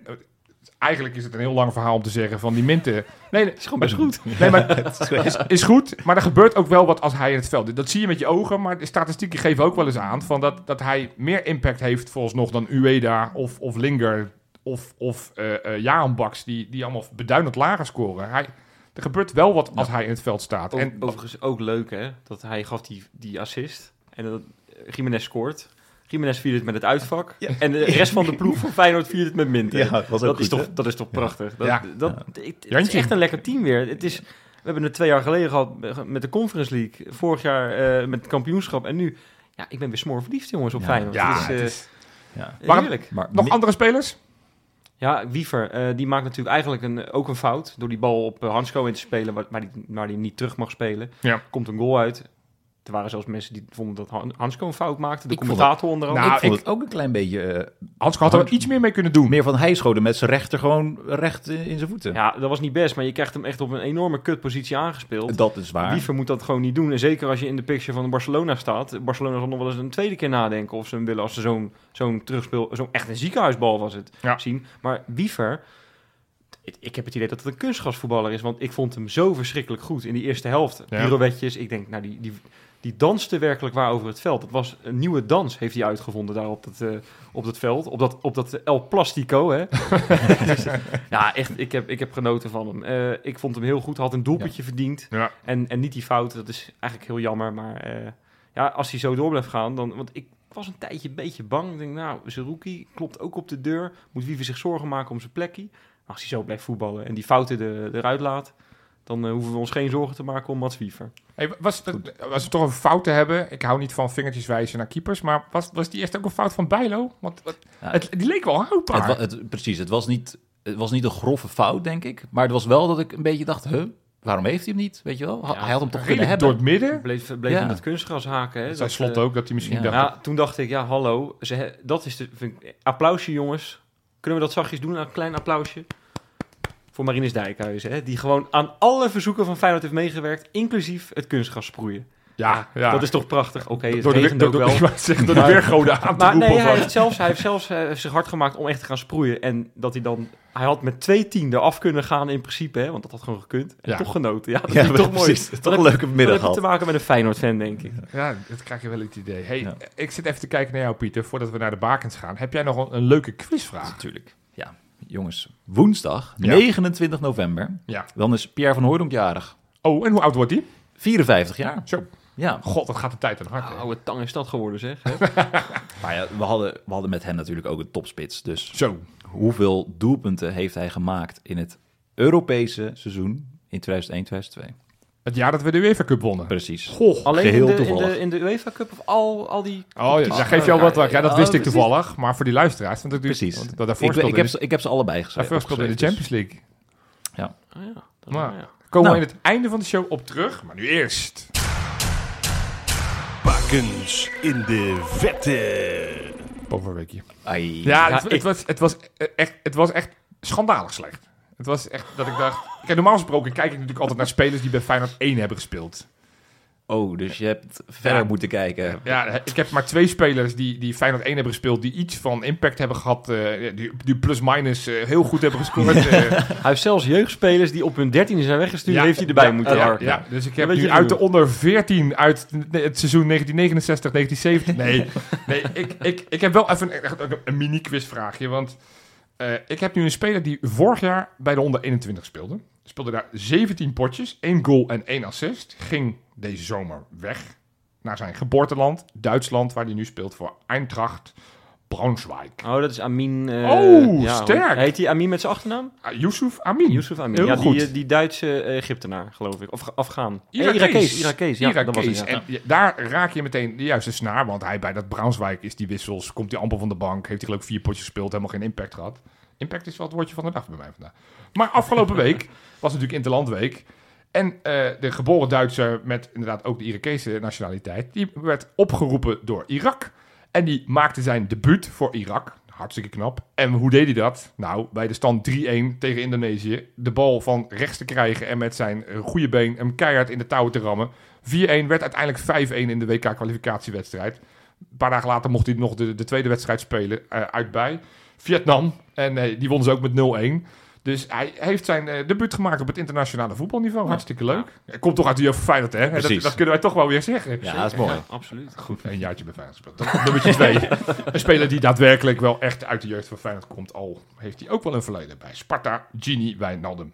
eigenlijk is het een heel lang verhaal om te zeggen van die Minte... Nee, is gewoon best goed. Nee, maar *laughs* is, is goed, maar er gebeurt ook wel wat als hij in het veld is. Dat zie je met je ogen, maar de statistieken geven ook wel eens aan van dat, dat hij meer impact heeft volgens nog dan Ueda of, of Linger of, of eh eh Jaan Baks, die, die allemaal beduidend lager scoren. Hij, er gebeurt wel wat als hij in het veld staat. En overigens ook leuk, hè? Dat hij gaf die, die assist. En dat Jiménez scoort. Jiménez viert het met het uitvak. Ja. En de rest van de ploeg van Feyenoord viert het met Minte. Ja, dat was ook dat, is goed, toch, dat is toch prachtig? Dat, Ja. dat, Het, het is echt een lekker team weer. Het is, we hebben het twee jaar geleden gehad met de Conference League. Vorig jaar eh, met het kampioenschap. En nu, ja, ik ben weer smoor verliefd, jongens, op Ja. Feyenoord. ja, het is, het eh, is- Ja. Heerlijk. Maar nog andere spelers? Ja, Wiever, eh, die maakt natuurlijk eigenlijk een, ook een fout. Door die bal op uh, Hansko in te spelen, waar, waar, die, waar die niet terug mag spelen. Ja. Komt een goal uit. Er waren zelfs mensen die vonden dat Han- Hansko een fout maakte. De Ik vond commentator onder andere. Nou, ik vond ik- het ook een klein beetje... Hans had er iets meer mee kunnen doen. meer van hij schoten met zijn rechter gewoon recht in, in zijn voeten. Ja, dat was niet best, maar je krijgt hem echt op een enorme kutpositie aangespeeld. Dat is waar. Wiever moet dat gewoon niet doen. En zeker als je in de picture van Barcelona staat. Barcelona zal nog wel eens een tweede keer nadenken of ze hem willen als ze zo'n zo'n terugspeel, zo'n echt een ziekenhuisbal was het, Ja. zien. Maar Wiever, ik, heb het idee dat het een kunstgrasvoetballer is, want ik vond hem zo verschrikkelijk goed in die eerste helft. Ja. Pirouetjes, ik denk, nou die, die, die danste werkelijk waar over het veld. Het was een nieuwe dans, heeft hij uitgevonden daar op dat, eh, op dat veld. Op dat, op dat El Plastico, hè. Dus, *laughs* ja, echt, ik heb, ik heb genoten van hem. Eh, ik vond hem heel goed, had een doelpuntje verdiend. Ja. En, en niet die fout, dat is eigenlijk heel jammer. Maar eh, ja, als hij zo door blijft gaan, dan... Want ik was een tijdje een beetje bang. Ik denk, nou, Zerouki klopt ook op de deur. Moet Wiever zich zorgen maken om zijn plekje. Maar als hij zo blijft voetballen en die fouten er, eruit laat... Dan eh, hoeven we ons geen zorgen te maken om Mats Wiever. Hey, was, het, was het toch een fout te hebben? Ik hou niet van vingertjes wijzen naar keepers, maar was, was die eerst ook een fout van Bijlo? Want wat- Ja, het, die leek wel houdbaar. Het, het, precies, het was, niet, het was niet een grove fout, denk ik. Maar het was wel dat ik een beetje dacht, huh, waarom heeft hij hem niet? Weet je wel? Ja, hij had hem toch kunnen hebben? door het midden. Bleef, bleef Ja. in het kunstgras haken. Hè? Zij Dat, slot eh, ook dat hij misschien ja. dacht... Ja, toen dacht ik, ja, hallo. Ze, dat is de, vind ik- applausje, jongens. Kunnen we dat zachtjes doen? Een klein applausje. Voor Marinus Dijkhuizen, hè? die gewoon aan alle verzoeken van Feyenoord heeft meegewerkt, inclusief het kunstgras sproeien. Ja, ja. Dat is toch prachtig? Oké, het door de, regent door, ook door, wel. *laughs* zeggen, door de weergoden aan te Maar roepen. nee, hij heeft zelfs, hij heeft zelfs eh, zich hard gemaakt om echt te gaan sproeien. En dat hij dan... Hij had met twee tienden af kunnen gaan in principe, hè? Want dat had gewoon gekund. En Ja. toch genoten. Ja, dat Ja, is toch *laughs* mooi. precies. Dat Toch een leuke middag je te gehad. maken met een Feyenoord-fan, denk ik. Ja, dat krijg je wel het idee. Hey, Ja. ik zit even te kijken naar jou, Pieter, voordat we naar de bakens gaan. Heb jij nog een, een leuke quizvraag? Natuurlijk. Ja, jongens. Woensdag, Ja. 29 november. Ja. Dan is Pierre van Hooydonk jarig. Oh, en hoe oud wordt die? 54 jaar. Zo. Ja. God, dat gaat de tijd aan hard. hè. Oude tang is dat geworden, zeg. hè? *laughs* Maar ja, we hadden, we hadden met hem natuurlijk ook een topspits. Dus Zo. hoeveel doelpunten heeft hij gemaakt in het Europese seizoen in 2001, 2002? Het jaar dat we de UEFA Cup wonnen. Precies. Goh. Alleen Geheel in de, in, toevallig. de, in de UEFA Cup of al, al die... Oh, ja, daar geef je al wat weg. Ja, dat Ja, wist ik precies. toevallig. Maar voor die luisteraars. Want ik Precies. Want dat daarvoor Ik, ik, heb, in ze- ik heb ze allebei geschreven. daarvoor speelde in de Champions League. Ah, ja. Dat- Maar- ja. Komen Nou. we in het einde van de show op terug. Maar nu eerst. Bakens in de vette. Bovenweekje. Ai. Ja, Ja, het, het ik- was, het, was eh, echt, het was echt schandalig slecht. Het was echt dat ik dacht... Kijk, normaal gesproken kijk ik natuurlijk altijd naar spelers die bij Feyenoord 1 hebben gespeeld. Oh, dus je hebt verder Ja. moeten kijken. Ja, ik heb maar twee spelers die, die Feyenoord 1 hebben gespeeld... die iets van impact hebben gehad. eh, die, die plus-minus eh, heel goed hebben gescoord. *laughs* eh. Hij heeft zelfs jeugdspelers die op hun dertiende zijn weggestuurd, heeft hij erbij ja, moeten ja, harken. ja, dus ik heb nu uit de onder 14 uit het seizoen 1969, 1970. Nee, *laughs* nee ik, ik, ik heb wel even een, een, een mini-quizvraagje. Want eh, ik heb nu een speler die vorig jaar bij de onder 21 speelde. Speelde daar 17 potjes, 1 goal en 1 assist. Ging deze zomer weg naar zijn geboorteland, Duitsland, waar hij nu speelt voor Eintracht Braunschweig. Oh, dat is Amin. eh, Oh, ja, sterk. Heet hij Amin met zijn achternaam? Ah, Yusuf Amin. Yusuf Amin. Heel ja, goed. die, eh, die Duitse eh, Egyptenaar, geloof ik. Of Afghaan. Eh, Irakees. Irakees. Irakees, ja, dat was het, ja. En daar raak je meteen de juiste snaar. Want hij bij dat Braunschweig is die wissels. Komt hij amper van de bank. Heeft hij geloof ik vier potjes gespeeld. Helemaal geen impact gehad. Impact is wel het woordje van de dag bij mij vandaag. Maar afgelopen *laughs* week was natuurlijk Interlandweek. En de geboren Duitser met inderdaad ook de Irakese nationaliteit. Die werd opgeroepen door Irak. En die maakte zijn debuut voor Irak. Hartstikke knap. En hoe deed hij dat? Nou, bij de stand 3-1 tegen Indonesië. De bal van rechts te krijgen en met zijn goede been hem keihard in de touwen te rammen. 4-1 werd uiteindelijk 5-1 in de WK-kwalificatiewedstrijd. Een paar dagen later mocht hij nog de, de tweede wedstrijd spelen eh, uit bij Vietnam. En eh, die won ze ook met 0-1. Dus hij heeft zijn eh, debuut gemaakt op het internationale voetbalniveau. Hartstikke leuk. Hij komt toch uit de jeugd van Feyenoord, hè? Dat, Precies. dat kunnen wij toch wel weer zeggen. Ja, dat is mooi. Ja, absoluut. Goed, een jaartje bij Feyenoord gespeeld. Nummertje twee. *laughs* een speler die daadwerkelijk wel echt uit de jeugd van Feyenoord komt. Al heeft hij ook wel een verleden bij Sparta, Gini Wijnaldum.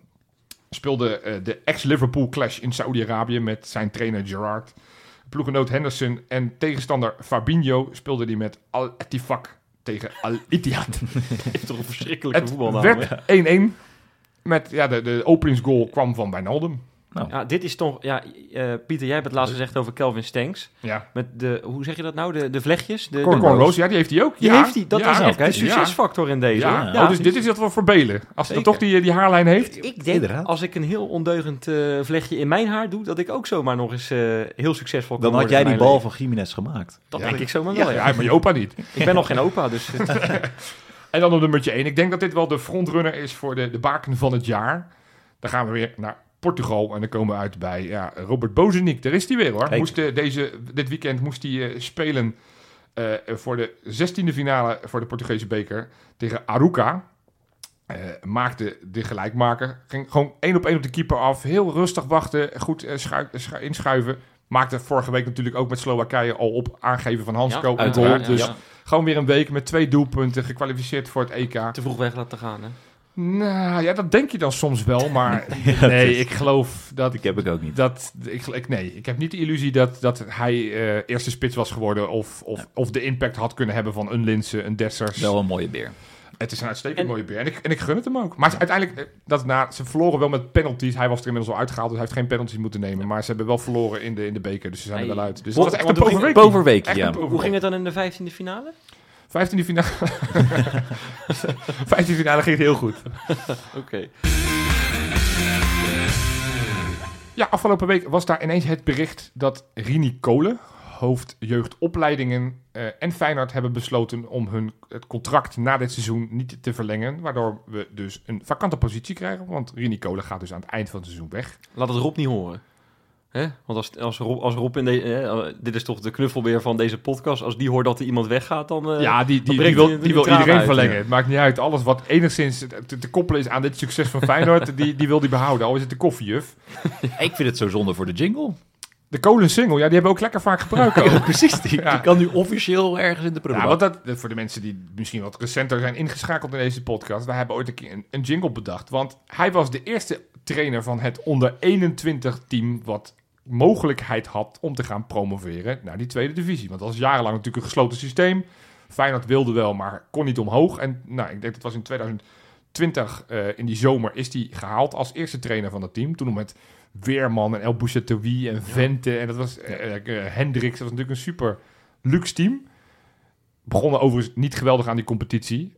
Speelde eh, de ex-Liverpool clash in Saoedi-Arabië met zijn trainer Gerrard. Ploegenoot Henderson en tegenstander Fabinho speelde hij met Al-Ettifaq tegen Al-Ittihad. *laughs* Heeft toch een verschrikkelijke Het voetbalnaam. hè? werd 1-1. Met ja, de, de openingsgoal kwam van Wijnaldum. Ja, dit is toch... Ja, eh, Pieter, jij hebt het laatst gezegd over Kelvin Stanks. Ja. Met de... Hoe zeg je dat nou? De, de vlechtjes? De, Cor de- ja, die heeft hij ook. Die ja, heeft hij. Dat ja, is echt oké. de succesfactor in deze. Ja. Oh, dus dit is wat we verbelen. Als hij toch die, die haarlijn heeft. Ik denk, Inderdaad. als ik een heel ondeugend eh, vlechtje in mijn haar doe, dat ik ook zomaar nog eens eh, heel succesvol kan Dan had jij die bal leven. van Jiménez gemaakt. Dat Ja. denk ik zomaar Ja, wel, ja. ja, maar je opa niet. Ik ben nog geen opa, dus... *laughs* En dan op nummertje 1. Ik denk dat dit wel de frontrunner is voor de, de baken van het jaar. Dan gaan we weer naar Portugal. En dan komen we uit bij ja, Robert Bozenik. Daar is hij weer hoor. Moest, eh, deze, dit weekend moest hij eh, spelen eh, voor de 16e finale voor de Portugese beker tegen Aruca. Eh, maakte de gelijkmaker. Ging gewoon één op één op de keeper af. Heel rustig wachten. Goed schui- schu- inschuiven. Maakte vorige week natuurlijk ook met Slowakije al op aangeven van Hansko Ja, een goal. Dus Ja. gewoon weer een week met twee doelpunten gekwalificeerd voor het EK. te vroeg weg laten gaan, hè? Nou ja, dat denk je dan soms wel, maar *laughs* nee, ik geloof dat... Ik heb ik ook niet. dat ik, ik, nee, ik heb niet de illusie dat, dat hij eh, eerste spits was geworden of, of, of de impact had kunnen hebben van een Linse, een Dessers. Wel een mooie beer. Het is een uitstekend En- mooie beer. En ik, en ik gun het hem ook. Maar uiteindelijk, eh, dat na, ze verloren wel met penalties. Hij was er inmiddels al uitgehaald, dus hij heeft geen penalties moeten nemen. Maar ze hebben wel verloren in de, in de beker, dus ze zijn er wel uit. Dus Bo- dat was echt een Echt ja. een Hoe ging het dan in de vijftiende finale? 15e finale. 15e finale ging heel goed. Oké. Ja, afgelopen week was daar ineens het bericht dat Rini Kolen, hoofd jeugdopleidingen eh, en Feyenoord hebben besloten om hun het contract na dit seizoen niet te verlengen. Waardoor we dus een vakante positie krijgen. Want Rini Kolen gaat dus aan het eind van het seizoen weg. Laat het Rob niet horen. Hè? Want als, als, Rob, als Rob in de, hè, dit is toch de knuffelbeer van deze podcast. Als die hoort dat er iemand weggaat, dan... eh, ja, die, die, dan die breekt wil, die wil iedereen uit, verlengen. ja. Het maakt niet uit. Alles wat enigszins te, te koppelen is aan dit succes van Feyenoord, *laughs* die, die wil die behouden. Al is het de koffiejuf. *laughs* Ik vind het zo zonde voor de jingle. De Kolen single, ja, die hebben we ook lekker vaak gebruikt. ook. *laughs* precies. Die, Ja. die kan nu officieel ergens in de Ja, prullenbak. want dat, voor de mensen die misschien wat recenter zijn ingeschakeld in deze podcast. Wij hebben ooit een keer een, een jingle bedacht. Want hij was de eerste trainer van het onder 21 team wat mogelijkheid had om te gaan promoveren naar die tweede divisie. Want dat was jarenlang natuurlijk een gesloten systeem. Feyenoord wilde wel, maar kon niet omhoog. En nou, ik denk dat was in 2020, eh, in die zomer, is hij gehaald als eerste trainer van het team. Toen met Weerman en El Bouchatoui en Vente. En dat was eh, Hendricks. Dat was natuurlijk een super luxe team. Begonnen overigens niet geweldig aan die competitie.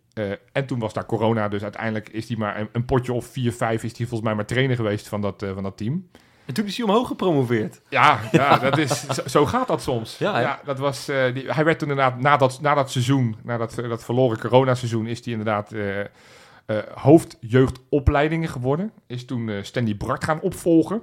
En toen was daar corona, dus uiteindelijk is hij maar een, een potje of 4, 5 is hij volgens mij maar trainer geweest van dat, van dat team. En toen is hij omhoog gepromoveerd. Ja, ja dat is, zo, zo gaat dat soms. Ja, dat was, eh, die, hij werd toen inderdaad, na dat, na dat seizoen, na dat, eh, dat verloren coronaseizoen, is hij inderdaad eh, eh, hoofdjeugdopleidingen geworden. Is toen eh, Stanley Bart gaan opvolgen.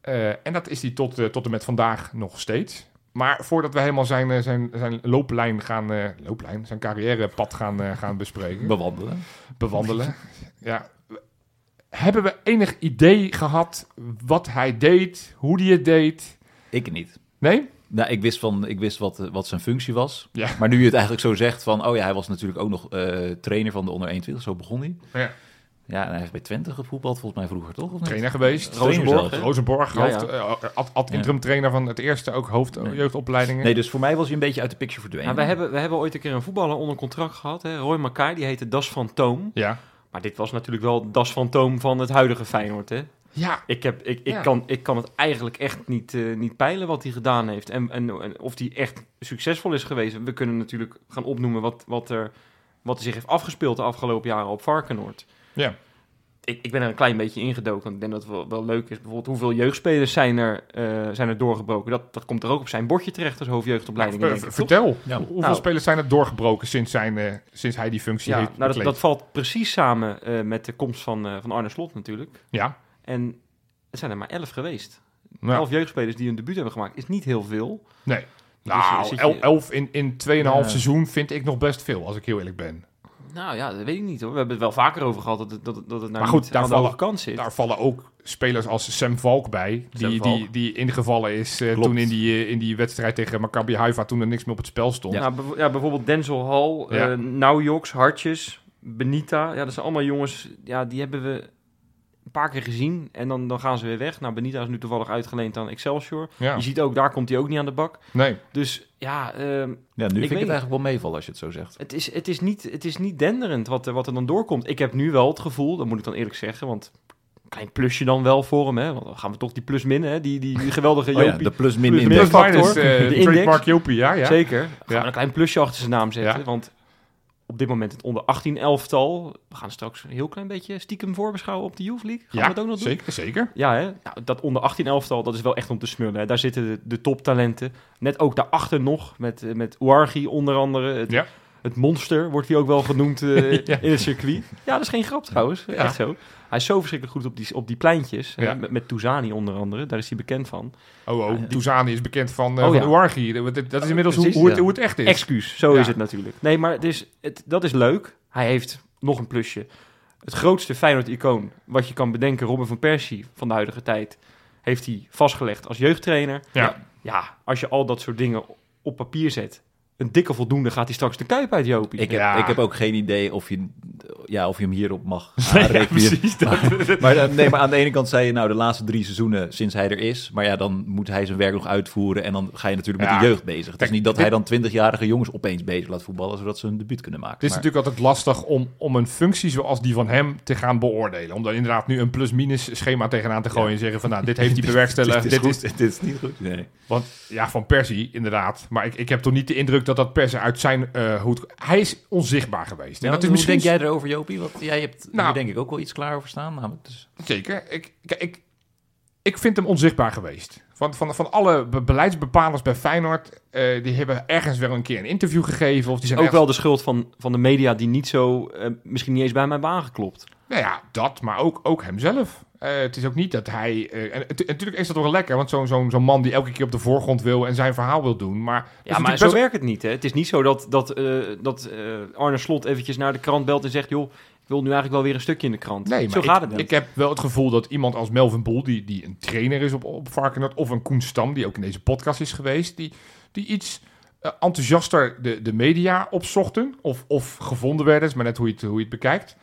Eh, en dat is hij tot, tot en met vandaag nog steeds. Maar voordat we helemaal zijn, zijn, zijn looplijn gaan, eh, looplijn, zijn carrièrepad gaan, eh, gaan bespreken Bewandelen. bewandelen. ja. Hebben we enig idee gehad wat hij deed, hoe hij het deed? Ik niet. Nee? Nou, ik wist, van, ik wist wat, eh, wat zijn functie was. Ja. Maar nu je het eigenlijk zo zegt van... Oh ja, hij was natuurlijk ook nog eh, trainer van de onder 21. Zo begon hij. Ja. Ja, en hij heeft bij Twente gevoetbald volgens mij vroeger, toch? Of niet? Trainer geweest. Rozenborg? Rozenborg, Ja, hoofd, eh, ad, ad Ja. interim trainer van het eerste, ook hoofd Nee. jeugdopleidingen. Nee, dus voor mij was hij een beetje uit de picture verdwenen. Nou, we, hebben, we hebben ooit een keer een voetballer onder contract gehad. Hè? Roy Mackay, die heette Das van Toom. Ja. Maar dit was natuurlijk wel Das van Toom van het huidige Feyenoord. Hè? Ja. Ik, heb, ik, ik, Ja. kan, ik kan het eigenlijk echt niet, eh, niet peilen wat hij gedaan heeft. En, en, en of hij echt succesvol is geweest. We kunnen natuurlijk gaan opnoemen wat, wat, er, wat er zich heeft afgespeeld de afgelopen jaren op Varkenoord. Ja. Ik, ik ben er een klein beetje ingedoken, want ik denk dat het wel, wel leuk is. Bijvoorbeeld, hoeveel jeugdspelers zijn er, eh, zijn er doorgebroken? Dat, dat komt er ook op zijn bordje terecht als hoofdjeugdopleiding. Denk ik, toch? vertel, Ja. hoeveel Nou. spelers zijn er doorgebroken sinds, zijn, eh, sinds hij die functie Ja, heeft nou, dat, bekleed? dat valt precies samen eh, met de komst van, eh, van Arne Slot natuurlijk. Ja. En het zijn er maar elf geweest. Nou, Elf jeugdspelers die een debuut hebben gemaakt, is niet heel veel. nee. Dus, Nou, elf in, in 2,5 Ja. seizoen vind ik nog best veel, als ik heel eerlijk ben. Nou ja, dat weet ik niet hoor. We hebben het wel vaker over gehad dat het, dat, dat het nou Maar goed, daar vallen- hoge kant zit. Daar vallen ook spelers als Sam Valk bij. Sam Die, Valk. die, die ingevallen is eh, toen in die, eh, in die wedstrijd tegen Maccabi Haifa. Toen er niks meer op het spel stond. Nou, bev- ja, bijvoorbeeld Denzel Hall, Ja. Naujoks, Hartjes, Benita. Ja, dat zijn allemaal jongens, ja, die hebben we een paar keer gezien. En dan, dan gaan ze weer weg. Nou, Benita is nu toevallig uitgeleend aan Excelsior. Ja. Je ziet ook, daar komt hij ook niet aan de bak. Nee. Dus ja, ehm, Ja, nu vind ik het niet. eigenlijk wel meevallen als je het zo zegt. Het is, het is, niet, het is niet denderend wat, er- wat er dan doorkomt. Ik heb nu wel het gevoel, dat moet ik dan eerlijk zeggen, want een klein plusje dan wel voor hem. Hè? Want dan gaan we toch die plus min, hè? Die, die, die geweldige Oh ja, Jopie. de plus-min Plus- index. Plus factor, minus, eh, de index. Jopie, ja. ja. Zeker. Gaan Ja. we een klein plusje achter zijn naam zetten. Ja. Want op dit moment het onder 18 elftal. We gaan straks een heel klein beetje stiekem voorbeschouwen op de Youth League. Gaan Ja, we dat ook nog doen? zeker, zeker. Ja, hè? Nou, dat onder 18 elftal, dat is wel echt om te smullen. Hè? Daar zitten de, de toptalenten. Net ook daarachter nog, met, met Ouarghi onder andere. Het, Ja. Het monster wordt hij ook wel genoemd eh, *laughs* Ja. in het circuit. Ja, dat is geen grap trouwens. Ja. Echt zo. Hij is zo verschrikkelijk goed op die, op die pleintjes. Ja. Met, met Touzani onder andere, daar is hij bekend van. Oh, oh. Touzani is bekend van, uh, Oh, van ja. Uargi. Dat, is inmiddels hoe, hoe, het, ja. hoe het echt is. Excuus, zo Ja. is het natuurlijk. Nee, maar het is, het, dat is leuk. Hij heeft nog een plusje. Het grootste Feyenoord-icoon wat je kan bedenken, Robin van Persie van de huidige tijd, heeft hij vastgelegd als jeugdtrainer. Ja. Ja, als je al dat soort dingen op papier zet, een dikke voldoende gaat hij straks de kuip uit, Jopie. Ik heb, Ja. ik heb ook geen idee of je, ja, of je hem hierop mag *laughs* Ja, aanrekenen. precies. Dat, *laughs* Maar, eh, nee, maar aan de ene kant zei je nou de laatste drie seizoenen sinds hij er is. Maar ja, dan moet hij zijn werk nog uitvoeren. En dan ga je natuurlijk met de jeugd bezig. Het is niet dat dit- hij dan twintigjarige jongens opeens bezig laat voetballen. Zodat ze een debuut kunnen maken. Het is Maar- natuurlijk altijd lastig om, om een functie zoals die van hem te gaan beoordelen. Om daar inderdaad nu een plus-minus schema tegenaan te gooien Ja. en zeggen van nou, dit heeft hij *laughs* Dit bewerkstelligd. is dit is, dit is niet goed. Nee. want ja, van Persie inderdaad. Maar ik, ik heb toch niet de indruk dat dat Persie uit zijn eh hoed... Hij is onzichtbaar geweest. En dat is hoe misschien denk jij erover, Jopie? Want jij hebt Nou. hier denk ik ook wel iets klaar over staan. Namelijk dus... Zeker. Ik, kijk, ik, ik vind hem onzichtbaar geweest. Van, van, van alle be- beleidsbepalers bij Feyenoord, eh, die hebben ergens wel een keer een interview gegeven. Of die zijn ook ergens- wel de schuld van, van de media die niet zo, eh, misschien niet eens bij mij hebben aangeklopt. Nou ja, dat, maar ook, ook hemzelf. Eh, het is ook niet dat hij... eh, en natuurlijk is dat wel lekker, want zo'n zo'n zo'n man die elke keer op de voorgrond wil en zijn verhaal wil doen. Maar, Ja, maar zo best- werkt het niet. Hè? Het is niet zo dat, dat, eh, dat Arne Slot eventjes naar de krant belt en zegt... joh, ik wil nu eigenlijk wel weer een stukje in de krant. Nee, zo maar gaat ik, het ik heb wel het gevoel dat iemand als Melvin Boel, die, die een trainer is op, op Varkenoord, of een Koen Stam, die ook in deze podcast is geweest, die, die iets enthousiaster de, de media opzochten, of, of gevonden werden, is maar net hoe je het, hoe je het bekijkt.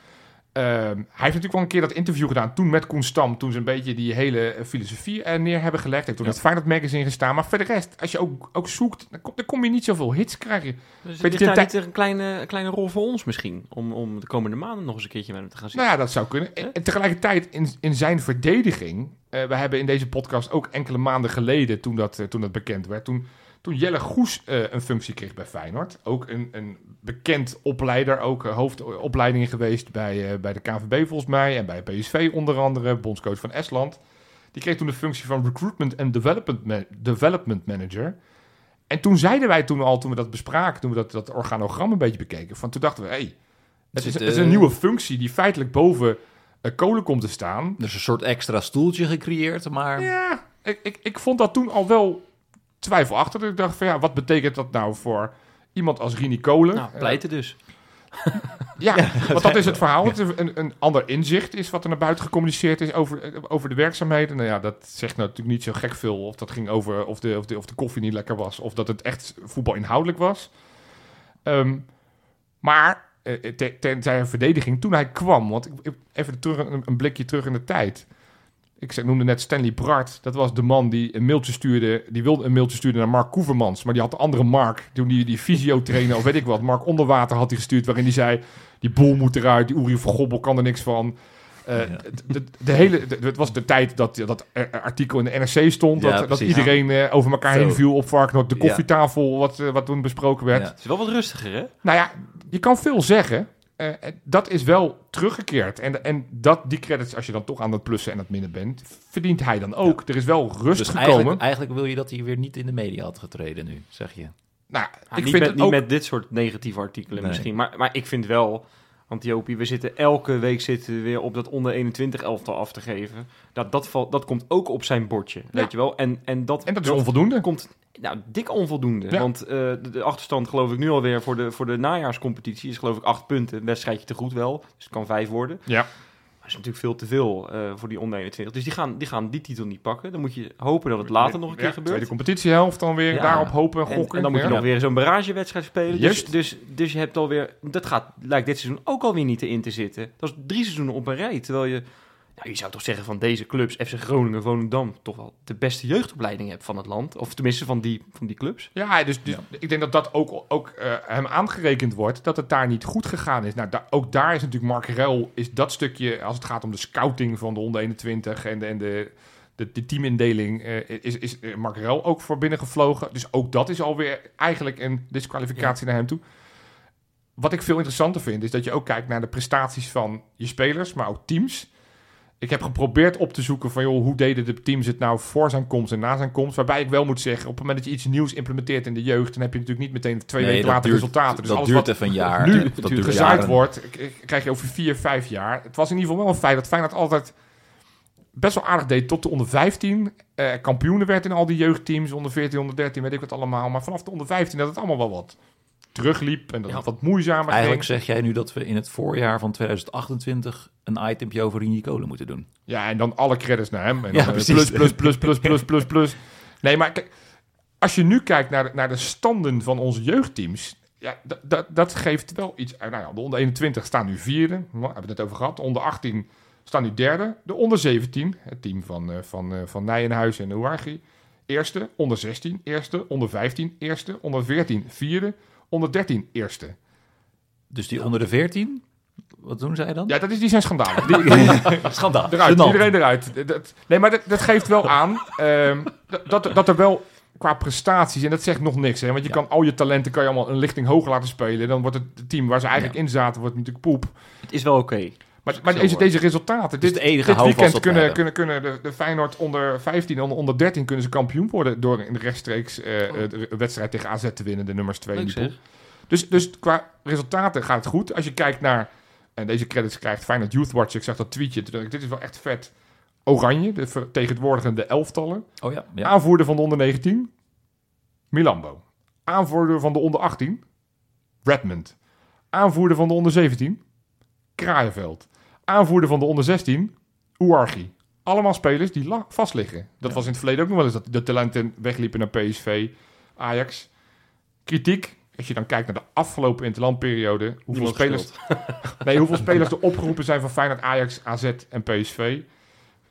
Ehm, hij heeft natuurlijk wel een keer dat interview gedaan, toen met Koen Stam, toen ze een beetje die hele eh, filosofie er neer hebben gelegd. Heeft toen Ja. het Feyenoord Magazine gestaan. Maar voor de rest, als je ook, ook zoekt, dan kom, dan kom je niet zoveel hits krijgen. Dus Weet je, daar niet een kleine, kleine rol voor ons misschien? Om, om de komende maanden nog eens een keertje met hem te gaan zitten. Nou ja, dat zou kunnen. En, en tegelijkertijd, in, in zijn verdediging... eh, we hebben in deze podcast ook enkele maanden geleden... toen dat, eh, toen dat bekend werd... toen, toen Jelle Goes eh, een functie kreeg bij Feyenoord... ook een, een bekend opleider... ook eh, hoofdopleidingen geweest bij, eh, bij de KNVB volgens mij... en bij PSV onder andere, bondscoach van Estland. Die kreeg toen de functie van Recruitment and Development, development Manager... En toen zeiden wij toen al, toen we dat bespraken... toen we dat, dat organogram een beetje bekeken... van toen dachten we... Hey, het, is, het is een nieuwe functie die feitelijk boven kolen komt te staan. Is een soort extra stoeltje gecreëerd, maar... Ja, ik, ik, ik vond dat toen al wel twijfelachtig. Ik dacht van ja, wat betekent dat nou voor iemand als Rini Kolen? Nou, pleiten dus. *laughs* Eh, ja, want dat is het *laughs* verhaal. Het is een, een ander inzicht is wat er naar buiten gecommuniceerd is over, eh, over de werkzaamheden. Nou ja, dat zegt natuurlijk niet zo gek veel. Of dat ging over of de, of de, of de koffie niet lekker was. Of dat het echt voetbal inhoudelijk was. Ehm, maar eh, te- ten zijn verdediging, toen hij kwam... Want ik, ik- even terug, een, een blikje terug in de tijd. Ik noemde net Stanley Bart. Dat was de man die een mailtje stuurde. Die wilde een mailtje sturen naar Mark Koevermans. Maar die had de andere Mark. Toen die, die fysiotrainer of weet ik wat. Mark Onderwater had hij gestuurd. Waarin hij zei... Die boel moet eruit. Die Uri van Gobbel kan er niks van. Eh, Ja. de, de, hele, de- het was de tijd dat dat artikel in de NRC stond. Ja, dat, dat iedereen eh, over elkaar Zo. heen viel op Varkenoord. De koffietafel, wat, eh, wat toen besproken werd. Het is wel wat rustiger, hè? Nou ja, je kan veel zeggen. Eh, dat is wel teruggekeerd. En, en dat, die credits, als je dan toch aan het plussen en het minnen bent, verdient hij dan ook. Er is wel rust Dus gekomen. eigenlijk, eigenlijk wil je dat hij weer niet in de media had getreden nu, zeg je. nou, Ja, ik niet vind met, het niet ook... met dit soort negatieve artikelen Nee. misschien. Maar, maar ik vind wel, want Jopie, we zitten elke week zitten we weer op dat onder 21 elftal af te geven. Dat, dat, valt, dat komt ook op zijn bordje, weet je wel. En, en dat, En dat is onvoldoende. komt nou, dik onvoldoende. Ja. Want eh, de, de achterstand geloof ik nu alweer voor de, voor de najaarscompetitie is geloof ik acht punten. Een wedstrijdje te goed wel, dus het kan vijf worden. Ja. Maar dat is natuurlijk veel te veel eh, voor die onder 21. Dus die gaan, die gaan die titel niet pakken. Dan moet je hopen dat het later nog een keer Ja, gebeurt. Tweede competitiehelft dan weer daarop hopen en En, gokken. en dan moet je nog weer zo'n barragewedstrijd spelen. Dus, dus, dus je hebt alweer... Dat gaat, lijkt dit seizoen ook alweer niet in te zitten. Dat is drie seizoenen op een rij. Terwijl je... Nou, je zou toch zeggen van deze clubs, FC Groningen, Volendam... toch wel de beste jeugdopleiding hebt van het land. Of tenminste van die, van die clubs. Ja, dus, dus ik denk dat dat ook, ook eh, hem aangerekend wordt, dat het daar niet goed gegaan is. Nou, da- ook daar is natuurlijk Mark Rel, is dat stukje, als het gaat om de scouting van de onder 21 en de, en de, de, de teamindeling, eh, is, is eh, Mark Rel ook voor binnen gevlogen. Dus ook dat is alweer eigenlijk een disqualificatie naar hem toe. Wat ik veel interessanter vind, is dat je ook kijkt naar de prestaties van je spelers, maar ook teams. Ik heb geprobeerd op te zoeken van, joh, hoe deden de teams het nou voor zijn komst en na zijn komst? Waarbij ik wel moet zeggen, op het moment dat je iets nieuws implementeert in de jeugd, dan heb je natuurlijk niet meteen twee Nee, weken later duurt- resultaten. Dus dat alles duurt wat even een jaar. nu dat duurt gezaaid jaren. wordt, krijg je over vier, vijf jaar. Het was in ieder geval wel een feit dat Feyenoord altijd best wel aardig deed tot de onder 15. eh, kampioenen werd in al die jeugdteams, onder 14, onder 13, weet ik wat allemaal. Maar vanaf de onder 15 dat het allemaal wel wat terugliep en dat Ja. het wat moeizamer Eigenlijk ging. zeg jij nu dat we in het voorjaar van 2028 een itempje over Rini Kolen moeten doen. Ja, en dan alle credits naar hem. En Ja, dan eh, precies. plus, plus, plus, plus, plus, plus, plus. Nee, maar kijk, als je nu kijkt naar de, naar de standen van onze jeugdteams... Ja, dat- dat- dat geeft wel iets. Nou ja, de onder 21 staan nu vierde. Nou, hebben we het net over gehad. De onder 18 staan nu derde. De onder 17, het team van, eh, van, eh, van Nijenhuis en Ouargi, eerste. Onder 16, eerste. Onder 15, eerste. Onder 14, vierde. Onder 13, eerste. Dus die onder de 14, wat doen zij dan? Ja, dat is, die zijn schandalig. Die, *laughs* Schandaal. eruit, iedereen eruit. Dat- nee, maar dat, dat geeft wel aan ehm, dat, dat er wel qua prestaties, en dat zegt nog niks, hè, want je Ja. kan al je talenten kan je allemaal een lichting hoger laten spelen. Dan wordt het team waar ze eigenlijk in zaten, wordt natuurlijk poep. Het is wel oké. Maar, maar deze, deze resultaten, Dus dit, de enige dit weekend kunnen, kunnen, kunnen de, de Feyenoord onder 15 en onder, onder 13 kunnen ze kampioen worden door in de rechtstreeks eh, eh, de wedstrijd tegen AZ te winnen, de nummers 2 in die. Dus, dus qua resultaten gaat het goed. Als je kijkt naar, en deze credits krijgt Feyenoord Youth Watch, ik zag dat tweetje, toen dacht ik, dit is wel echt vet. Oranje, de vertegenwoordigende elftallen. Oh ja, ja. Aanvoerder van de onder 19, Milambo. Aanvoerder van de onder 18, Redmond. Aanvoerder van de onder 17, Kraaienveld. Aanvoerder van de onder 16, Ouargi. Allemaal spelers die vast liggen. Dat Ja. was in het verleden ook nog wel eens dat de talenten wegliepen naar PSV, Ajax. Kritiek, als je dan kijkt naar de afgelopen interlandperiode, hoeveel Niemand spelers, *laughs* nee, hoeveel spelers *laughs* er opgeroepen zijn van Feyenoord, Ajax, AZ en PSV.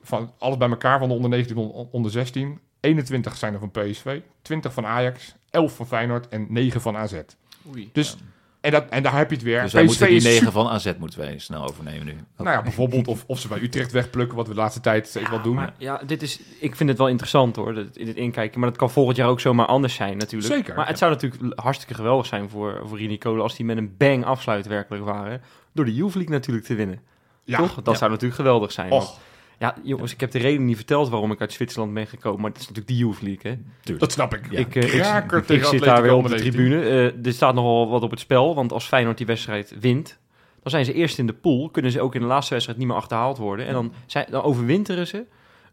Van alles bij elkaar, van de onder 19 tot onder 16. 21 zijn er van PSV, 20 van Ajax, 11 van Feyenoord en 9 van AZ. Oei. Dus, en, dat, en daar heb je het weer. Dus wij moeten die is 9 super- van AZ moeten wij snel overnemen nu. Nou ja, bijvoorbeeld of, of ze bij Utrecht wegplukken, wat we de laatste tijd steeds wel doen. Maar ja, dit is, ik vind het wel interessant hoor, dat, in het inkijken. Maar dat kan volgend jaar ook zomaar anders zijn natuurlijk. Zeker, Maar ja. het zou natuurlijk hartstikke geweldig zijn voor, voor Rini Kolen als die met een bang afsluit werkelijk waren. Door de Youth League natuurlijk te winnen. ja, Toch? Dat Ja. zou natuurlijk geweldig zijn. want- och, ja, jongens, ik heb de reden niet verteld waarom ik uit Zwitserland ben gekomen. Maar het is natuurlijk de Youth League, hè. Tuurlijk. dat snap ik. Ja. ik, eh, ik, ik tegen zit daar weer op de onder 19. tribune. Eh, er staat nogal wat op het spel. Want als Feyenoord die wedstrijd wint, dan zijn ze eerst in de pool. Kunnen ze ook in de laatste wedstrijd niet meer achterhaald worden. En dan, zijn, dan overwinteren ze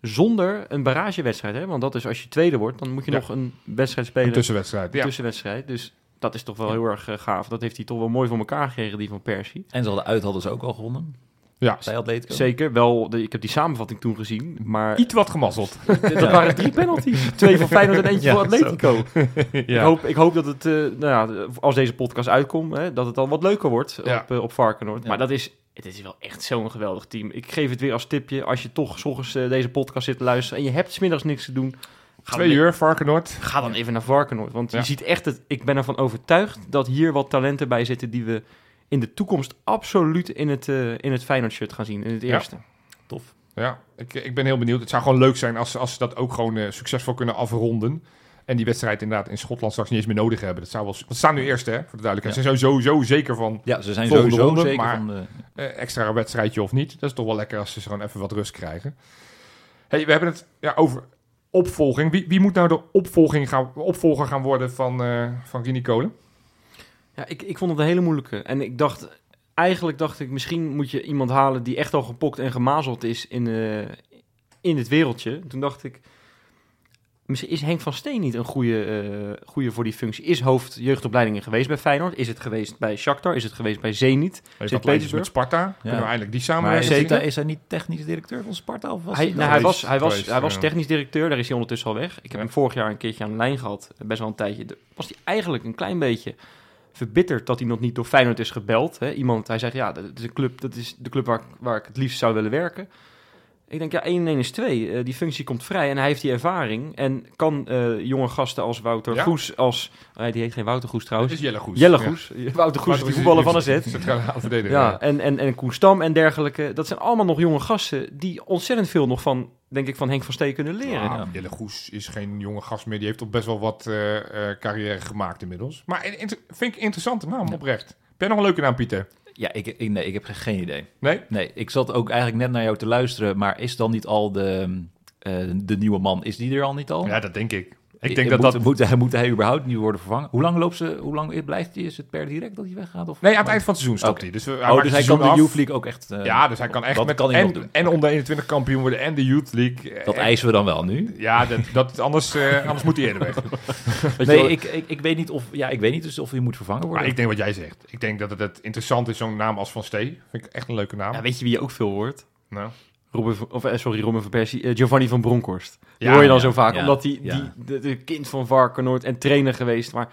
zonder een barragewedstrijd. Hè? Want dat is als je tweede wordt, dan moet je Ja. nog een wedstrijd spelen. Een tussenwedstrijd. een Ja. tussenwedstrijd. Dus dat is toch wel heel erg eh, gaaf. Dat heeft hij toch wel mooi voor elkaar gekregen, die van Persie. En ze hadden uit hadden ze ook al gewonnen ja. bij Atletico. Zeker, wel, de, ik heb die samenvatting toen gezien. Maar Iets wat gemazzeld. *laughs* dat waren drie penalties. Twee van Feyenoord en eentje Ja, voor Atletico. Ik, *laughs* hoop, ik hoop dat het, eh, nou ja, als deze podcast uitkomt, hè, dat het dan wat leuker wordt Ja. op, eh, op Varkenoord. Ja. Maar dat is, het is wel echt zo'n geweldig team. Ik geef het weer als tipje, als je toch 's ochtends eh, deze podcast zit te luisteren en je hebt 's middags niks te doen, ga Twee dan, uur, Varkenoord. ga dan even naar Varkenoord. Want Ja. je ziet echt, het, ik ben ervan overtuigd dat hier wat talenten bij zitten die we in de toekomst absoluut in het, eh in het Feyenoord-shirt gaan zien, in het Ja. eerste. Tof. Ja, ik, ik ben heel benieuwd. Het zou gewoon leuk zijn als, ze- als ze dat ook gewoon eh, succesvol kunnen afronden. En die wedstrijd inderdaad in Schotland straks niet eens meer nodig hebben. Dat zou wel, want ze staan nu eerst, hè, voor de duidelijkheid. Ze zijn sowieso zeker van Ja, ze zijn sowieso ronde, zeker maar- van de... eh, extra wedstrijdje of niet. Dat is toch wel lekker als ze gewoon even wat rust krijgen. Hey, we hebben het ja, over opvolging. Wie, wie moet nou de opvolging gaan, opvolger gaan worden van, eh van Rini Kolen? Ja, ik, ik vond het een hele moeilijke. En ik dacht, eigenlijk dacht ik, misschien moet je iemand halen die echt al gepokt en gemazeld is in, eh, in het wereldje. Toen dacht ik, misschien is Henk van Steen niet een goede, eh, goede voor die functie. Is hoofd jeugdopleidingen geweest bij Feyenoord? Is het geweest bij Shakhtar? Is het geweest bij Zenit? Zit Atletisch met? Sparta. Kunnen we eindelijk die Maar samenwerking hij, is hij niet technisch directeur van Sparta? Of was Hij, hij nou, hij, was, hij, was, geweest, hij was ja. technisch directeur, daar is hij ondertussen al weg. Ik heb Ja. hem vorig jaar een keertje aan de lijn gehad, best wel een tijdje. Was hij eigenlijk een klein beetje verbitterd dat hij nog niet door Feyenoord is gebeld. Hè? Iemand, hij zegt, ja, dat is, een club, dat is de club waar, waar ik het liefst zou willen werken. Ik denk, ja, 1 en 1 is 2. Eh, die functie komt vrij en hij heeft die ervaring. En kan eh, jonge gasten als Wouter Ja. Goes, als... die heet geen Wouter Goes Het trouwens. is Jelle Goes. Jelle Ja. Goes. Wouter Goes, die voetballer van AZ. Ja, en, en, en Koen Stam en dergelijke. Dat zijn allemaal nog jonge gasten die ontzettend veel nog van, denk ik, van Henk van Steen kunnen leren. Ja, Ja. Jelle Goes is geen jonge gast meer. Die heeft toch best wel wat eh, eh, carrière gemaakt inmiddels. Maar vind ik een interessante naam, oprecht. Ben je nog een leuke naam, Pieter? Ja, ik, ik, nee, ik heb geen idee. Nee? Nee, ik zat ook eigenlijk net naar jou te luisteren, maar is dan niet al de, eh, de nieuwe man, is die er al niet al? Ja, dat denk ik. Ik Eh, denk dat moet, dat... Moet, hij- moet hij überhaupt niet worden vervangen? Hoe lang loopt ze, hoe lang blijft hij? Is het per direct dat hij weggaat? Of? Nee, aan het eind van het seizoen stopt hij. Dus, we- hij Oh, dus hij kan de af. Youth League ook echt... eh, Ja, dus hij kan echt dat met kan hij nog en, doen. en onder 21 kampioen worden en de Youth League. Dat Eh, eisen we dan wel nu. Ja, dat, dat, anders, eh, anders moet hij eerder weg. *laughs* Weet je Nee, ik, ik, ik weet niet of, ja, ik weet niet dus of hij moet vervangen worden. Maar ik denk wat jij zegt. Ik denk dat het, het interessant is, zo'n naam als Van Stee. Vind ik echt een leuke naam. ja, weet je wie je ook veel hoort? nou, Robin, of, eh, sorry, Robin van Persie, eh, Giovanni van Bronckhorst. Die Ja, hoor je dan ja, zo vaak, ja, omdat hij ja. die, de, de kind van Varkenoord en trainer geweest. Maar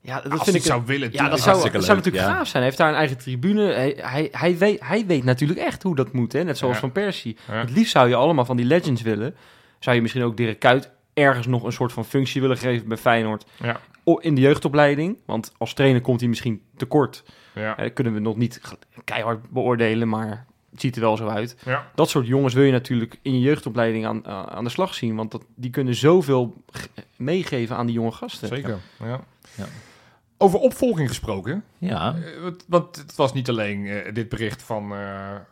ja, dat Als vind ik... zou willen. ja, dat zou, hartstikke dat zou leuk, natuurlijk ja. gaaf zijn. Hij heeft daar een eigen tribune. Hij, hij, hij, weet, hij weet natuurlijk echt hoe dat moet, hè? net zoals Ja. Van Persie. Ja. Het liefst zou je allemaal van die legends willen. Zou je misschien ook Dirk Kuyt ergens nog een soort van functie willen geven bij Feyenoord Ja, o- in de jeugdopleiding. Want als trainer komt hij misschien tekort. ja, Eh, kunnen we nog niet keihard beoordelen, maar ziet er wel zo uit. ja. Dat soort jongens wil je natuurlijk in je jeugdopleiding aan, uh, aan de slag zien. Want dat, die kunnen zoveel meegeven aan die jonge gasten. Zeker. Ja. Ja. Over opvolging gesproken. Ja, Eh, want- Want het was niet alleen eh, dit bericht van, eh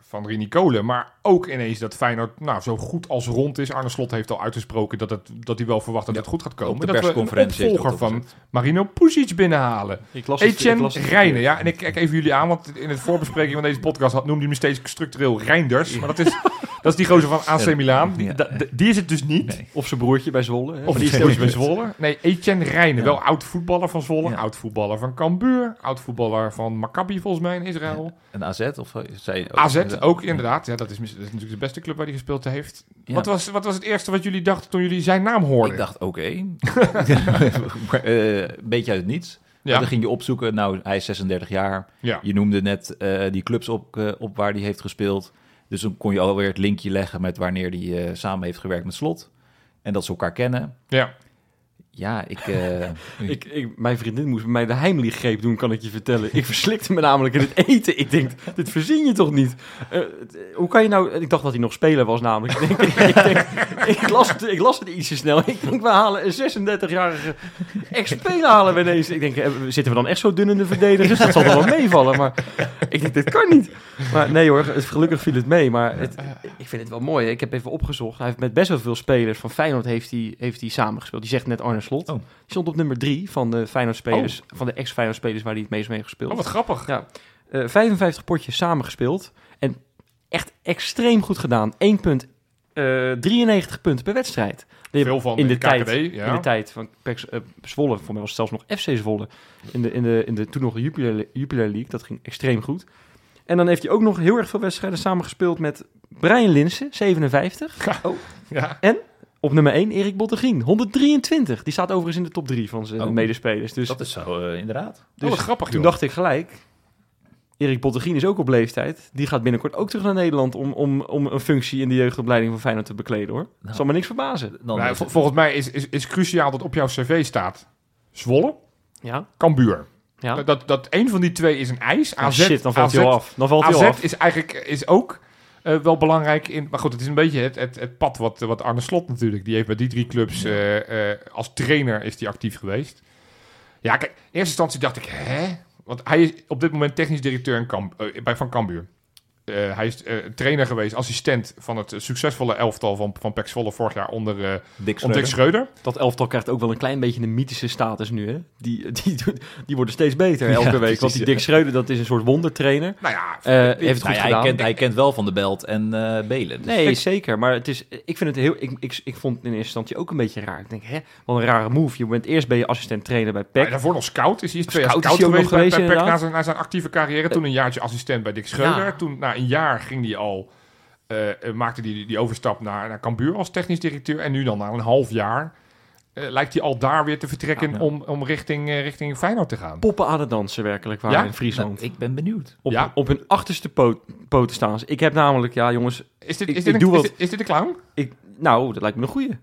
van Rini Kolen, maar ook ineens dat Feyenoord nou, zo goed als rond is. Arne Slot heeft al uitgesproken dat, het, dat hij wel verwacht dat Ja, het goed gaat op komen. de dat we een persconferentie heeft opvolger van Marino Pusic binnenhalen. Ik las het- ik Etienne het-. Ja, en ik kijk even jullie aan, want in het voorbespreking van deze podcast had, noemde hij me steeds structureel Reinders. Maar dat is, dat is die gozer van AC Ja. Milan. Die, Ja. is het dus niet. Nee. Of zijn broertje bij Zwolle. hè? Of die is steeds bij Zwolle. Nee, Etienne Rijnen. Ja. Wel oud voetballer van Zwolle. Ja. Oud voetballer van Cambuur. Oud voetballer van Maccabi volgens mij in Israël. een AZ of eh, zei AZ ook inderdaad. Ja, dat is, mis- dat is natuurlijk de beste club waar hij gespeeld heeft. Ja. Wat, was, wat was het eerste wat jullie dachten toen jullie zijn naam hoorden? Ik dacht, oké. *laughs* *laughs* Maar, eh, Een beetje uit het niets. ja. Dan ging je opzoeken, nou, hij is 36 jaar. ja. Je noemde net eh, die clubs op, op waar hij heeft gespeeld. Dus dan kon je alweer het linkje leggen met wanneer hij samen heeft gewerkt met Slot. En dat ze elkaar kennen. ja. Ja, ik... eh, *laughs* Ik, ik, mijn vriendin moest bij mij de Heimlich-greep doen, kan ik je vertellen. Ik verslikte me namelijk in het eten. Ik denk, dit verzin je toch niet? Eh, het- hoe kan je nou... Ik dacht dat hij nog speler was namelijk. Ik, denk, *laughs* ik, denk, ik, las, het, ik las het iets te snel. Ik denk, we halen een 36-jarige ex-speler halen we ineens. Ik denk, eh, zitten we dan echt zo dun in de verdedigers? Dat zal toch wel meevallen? Maar ik denk, dit kan niet. Maar nee hoor, het, gelukkig viel het mee. Maar het, ik vind het wel mooi. Ik heb even opgezocht. Hij heeft met best wel veel spelers van Feyenoord heeft hij, heeft hij samengespeeld. Die zegt net Arne Slot. Oh. Die stond op nummer drie van de Feyenoord-spelers, van de ex-Feyenoord-spelers waar hij het meest mee gespeeld. Oh, wat grappig. Ja. Eh, 55 potjes samengespeeld en echt extreem goed gedaan. 1 punt, eh, 93 punten per wedstrijd. Veel van in de, tijd, ja. in de tijd van PEC, eh, Zwolle, voor mij was het zelfs nog FC Zwolle, in de, in de, in de toen nog Jupiler, Jupiler League. Dat ging extreem goed. En dan heeft hij ook nog heel erg veel wedstrijden samengespeeld met Brian Linsen, 57. Ja. Op nummer 1 Erik Bottegien, 123. Die staat overigens in de top 3 van zijn Oh. medespelers. Dus, dat is zo, eh, inderdaad. Oh, wat grappig, toen joh. dacht ik gelijk... Erik Bottegien is ook op leeftijd. Die gaat binnenkort ook terug naar Nederland... om, om, om een functie in de jeugdopleiding van Feyenoord te bekleden, hoor. Nou. Zal me niks verbazen. Dan Nou, is vol- volgens mij is, is, is cruciaal dat op jouw cv staat Zwolle, Ja, Cambuur. ja. Dat, dat, dat een van die twee is een ijs. AZ, shit, dan valt AZ, hij al af. Dan valt hij al AZ af. is eigenlijk is ook eh, wel belangrijk in. Maar goed, het is een beetje het, het, het pad wat, wat Arne Slot natuurlijk. Die heeft bij die drie clubs eh, eh, als trainer is die actief geweest. Ja, kijk, in eerste instantie dacht ik, hè? Want hij is op dit moment technisch directeur in Kamp, bij Van Cambuur. Eh, hij is eh, trainer geweest, assistent van het succesvolle elftal van, van PEC Zwolle vorig jaar onder, eh Dick onder Dick Schreuder. Schreuder. Dat elftal krijgt ook wel een klein beetje een mythische status nu, hè. Die, *laughs* die, die worden steeds beter elke week. precies, want die. Dick Schreuder, dat is een soort wondertrainer. Nou ja, heeft het Nou ja, hij, kent, hij kent wel Van de Belt en eh Belen. Dus Nee, zeker. Maar het is, ik vind het heel. Ik, ik, ik vond het in eerste instantie ook een beetje raar. Ik denk, hè, wat een rare move. Je bent eerst ben je assistent trainer bij Ja, PEC. daarvoor nog scout. Is hij is twee jaar Scout geweest, bij, bij PEC na zijn, na zijn actieve carrière. Toen een jaartje assistent bij Dick Schreuder. Ja. Toen na een jaar ging hij al, eh, eh, maakte hij die, die overstap naar, naar Cambuur als technisch directeur. En nu dan na een half jaar eh, lijkt hij al daar weer te vertrekken Ja, ja. om, om richting, eh, richting Feyenoord te gaan. Poppen aan het dansen werkelijk waar Ja? in Nou, Friesland. ik ben benieuwd. op, Ja. op hun achterste poot, poten staan ze. Ik heb namelijk, ja jongens, Is dit, Ik- is dit, ik een, doe is, wat- is dit een clown? ik, nou, dat lijkt me een goeie.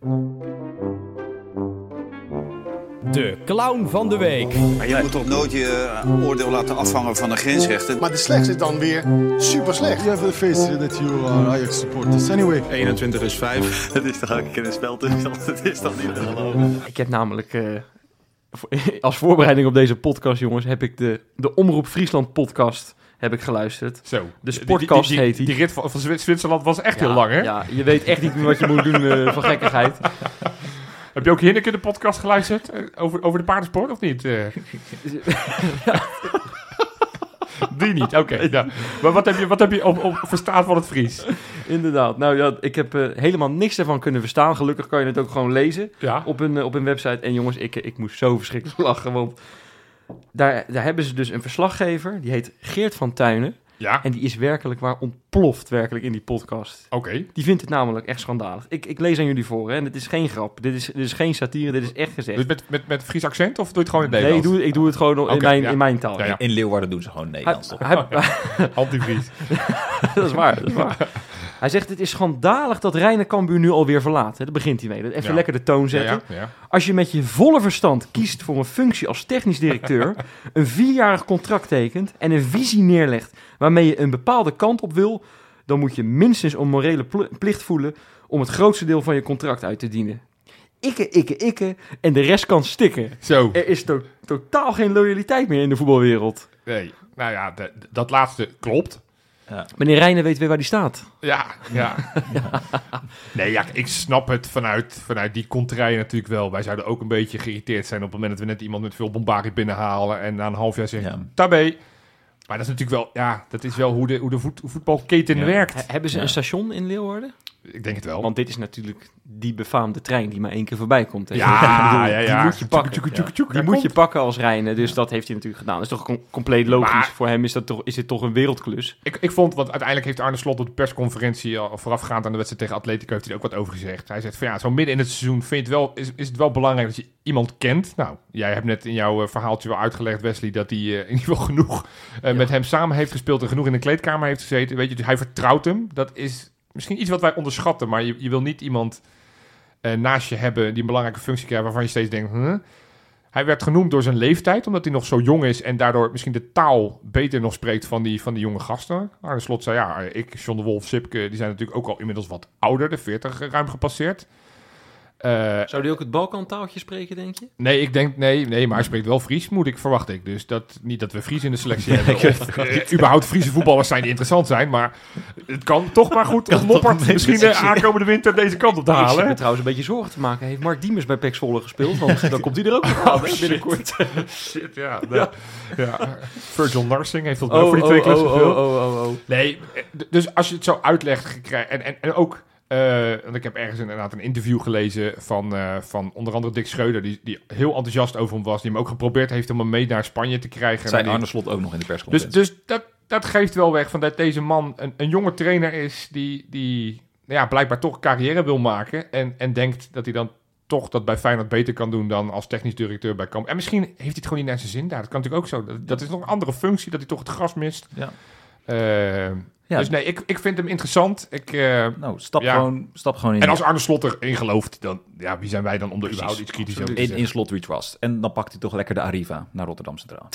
De clown van de week. Maar je moet toch nooit je eh, oordeel laten afhangen van de grensrechten. Maar de slechtste is dan weer super slecht. You have the face that you are Ajax supporters. Anyway, 21 is 5. *laughs* Het is toch elke keer een speltoestand. Het is toch niet te geloven. Ik heb namelijk, eh, *laughs* als voorbereiding op deze podcast, jongens, heb ik de, de Omroep Friesland podcast heb ik geluisterd. Zo. De Die- sportkast die, die, heet die, die. rit van, van Zwit- Zwitserland was echt heel lang, hè? Ja, je weet echt niet meer wat je moet doen eh, van gekkigheid. *laughs* Heb je ook Hinneke de podcast geluisterd? eh, Over, over de paardensport of niet? eh? *laughs* Die niet, oké. ja. Maar wat heb je, wat heb je op, op verstaan van het Fries? Inderdaad. Nou ja, ik heb eh, helemaal niks ervan kunnen verstaan. Gelukkig kan je het ook gewoon lezen Ja. op eh, op hun website. En jongens, ik, ik moest zo verschrikkelijk lachen. Want daar, daar hebben ze dus een verslaggever. Die heet Geert van Tuinen. Ja, En die is werkelijk waar ontploft werkelijk in die podcast. oké. Die vindt het namelijk echt schandalig. Ik, ik lees aan jullie voor, hè. En het is geen grap. Dit is, dit is geen satire, dit is echt gezegd. Dus met, met, met Fries accent of doe je het gewoon in het nee, ik Nederlands? doe, ik doe het gewoon in, mijn, ja. in mijn taal. Ja, ja. In Leeuwarden doen ze gewoon Hij, Nederlands, toch? hij- *laughs* Antivries. *laughs* dat is waar, dat is waar. *laughs* Hij zegt, het is schandalig dat Reine Cambuur nu alweer verlaat. Daar begint hij mee. Dat Even Ja. lekker de toon zetten. ja. Als je met je volle verstand kiest voor een functie als technisch directeur, *laughs* een vierjarig contract tekent en een visie neerlegt waarmee je een bepaalde kant op wil, dan moet je minstens een morele pl- plicht voelen om het grootste deel van je contract uit te dienen. Ikke, ikke, ikke en de rest kan stikken. Zo. Er is to- totaal geen loyaliteit meer in de voetbalwereld. Nee. Nou ja, dat laatste klopt. Meneer Reijnen weet weer waar die staat. Ja, ja. *laughs* Nee, ja, ik snap het vanuit, vanuit die contraien natuurlijk wel. Wij zouden ook een beetje geïrriteerd zijn op het moment dat we net iemand met veel bombardie binnenhalen en na een half jaar zeggen, Ja. tabé. Maar dat is natuurlijk wel, ja, dat is wel hoe de, hoe de voet, voetbalketen Ja. werkt. He- hebben ze Ja. een station in Leeuwarden? Ik denk het wel. Want dit is natuurlijk die befaamde trein die maar één keer voorbij komt. hè. ja, *laughs* bedoel, ja, ja. Die moet je pakken. Die moet je pakken als Rijnen, dus dat heeft hij natuurlijk gedaan. Dat is toch com- compleet logisch. Maar- Voor hem is, dat toch, is dit toch een wereldklus. Ik, ik vond, want uiteindelijk heeft Arne Slot op de persconferentie al voorafgaand aan de wedstrijd tegen Atletico heeft hij er ook wat over gezegd. Hij zegt van ja, zo midden in het seizoen vind wel, is, is het wel belangrijk dat je iemand kent. Nou, jij hebt net in jouw eh, verhaaltje wel uitgelegd, Wesley, dat hij eh, in ieder geval genoeg eh, met hem samen heeft gespeeld en genoeg in de kleedkamer heeft gezeten. Weet je, dus hij vertrouwt hem. Dat is misschien iets wat wij onderschatten, maar je, je wil niet iemand eh, naast je hebben die een belangrijke functie krijgt waarvan je steeds denkt? Hij werd genoemd door zijn leeftijd, omdat hij nog zo jong is en daardoor misschien de taal beter nog spreekt van die, van die jonge gasten. Arne Slot zei, ja, ik, John de Wolf, Sipke, die zijn natuurlijk ook al inmiddels wat ouder, de 40 ruim gepasseerd. Eh, Zou die ook het Balkantaaltje spreken, denk je? nee, ik denk, nee, nee, maar hij spreekt wel Fries, moet ik, verwacht ik. Dus dat, niet dat we Fries in de selectie *laughs* hebben, of eh, überhaupt Friese voetballers zijn die interessant zijn, maar het kan toch maar goed *laughs* om Noppert misschien de aankomende winter deze kant op te Ik zit halen. me trouwens een beetje zorgen te maken. Heeft Mark Diemers bij Zwolle gespeeld? Want dan komt hij er ook nog aan, hè, binnenkort. Shit, *laughs* ja. Ja. ja. Virgil Narsing heeft tot nu voor die twee clubs oh, gespeeld. oh, oh, oh, oh. Nee, eh, dus als je het zo uitlegt, gekrijg- en, en, en ook, eh, want ik heb ergens inderdaad een interview gelezen van, eh, van onder andere Dick Schreuder, die, die heel enthousiast over hem was, die hem ook geprobeerd heeft om hem mee naar Spanje te krijgen. Maar die- Arne Slot ook nog in de dus persconferentie. dus dat, dat geeft wel weg van dat deze man een, een jonge trainer is die, die nou ja, blijkbaar toch carrière wil maken en, en denkt dat hij dan toch dat bij Feyenoord beter kan doen dan als technisch directeur bij Kamp. En misschien heeft hij het gewoon niet naar zijn zin daar. Dat kan natuurlijk ook zo. Dat, dat is nog een andere functie, dat hij toch het gras mist. Ja. Eh, Ja. Dus nee, ik, ik vind hem interessant. Ik, eh, nou, stap, Ja. gewoon, stap gewoon in. en als Arne Slot erin gelooft, dan ja, wie zijn wij dan om er Precies, überhaupt iets kritisch over te in, zeggen? in Slot We Trust. En dan pakt hij toch lekker de Arriva naar Rotterdam Centraal.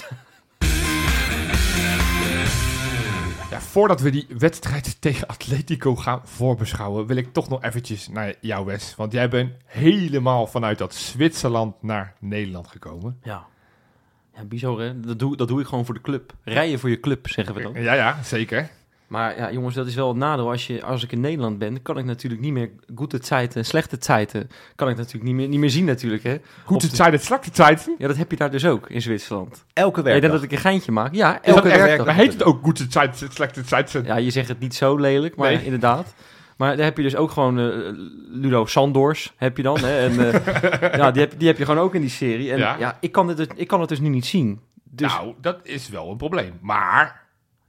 Ja, voordat we die wedstrijd *laughs* tegen Atletico gaan voorbeschouwen, wil ik toch nog eventjes naar jou, Wes. Want jij bent helemaal vanuit dat Zwitserland naar Nederland gekomen. Ja. Ja, bizar hè. Dat doe, dat doe ik gewoon voor de club. Rijden voor je club, zeggen we dan. Ja, ja, zeker. Maar ja, jongens, dat is wel het nadeel. Als, je, als ik in Nederland ben, kan ik natuurlijk niet meer goede tijden, slechte tijden, kan ik natuurlijk niet meer, niet meer zien natuurlijk hè. Goed, Op het de- zijn het slakte tijd. Ja, dat heb je daar dus ook in Zwitserland. Elke Ja, ik werkdag. denk dat ik een geintje maak. Ja, Is elke dat echt- werkdag. Maar heet het ook goed tijd, slechte tijd? Ja, je zegt het niet zo lelijk, maar Nee. inderdaad. Maar daar heb je dus ook gewoon eh, Ludo Sandors, heb je dan. Hè? En, eh, *laughs* ja, die heb, die heb je gewoon ook in die serie. En Ja. ja, ik, kan het, dus- ik kan het dus nu niet zien. Dus Nou, dat is wel een probleem. Maar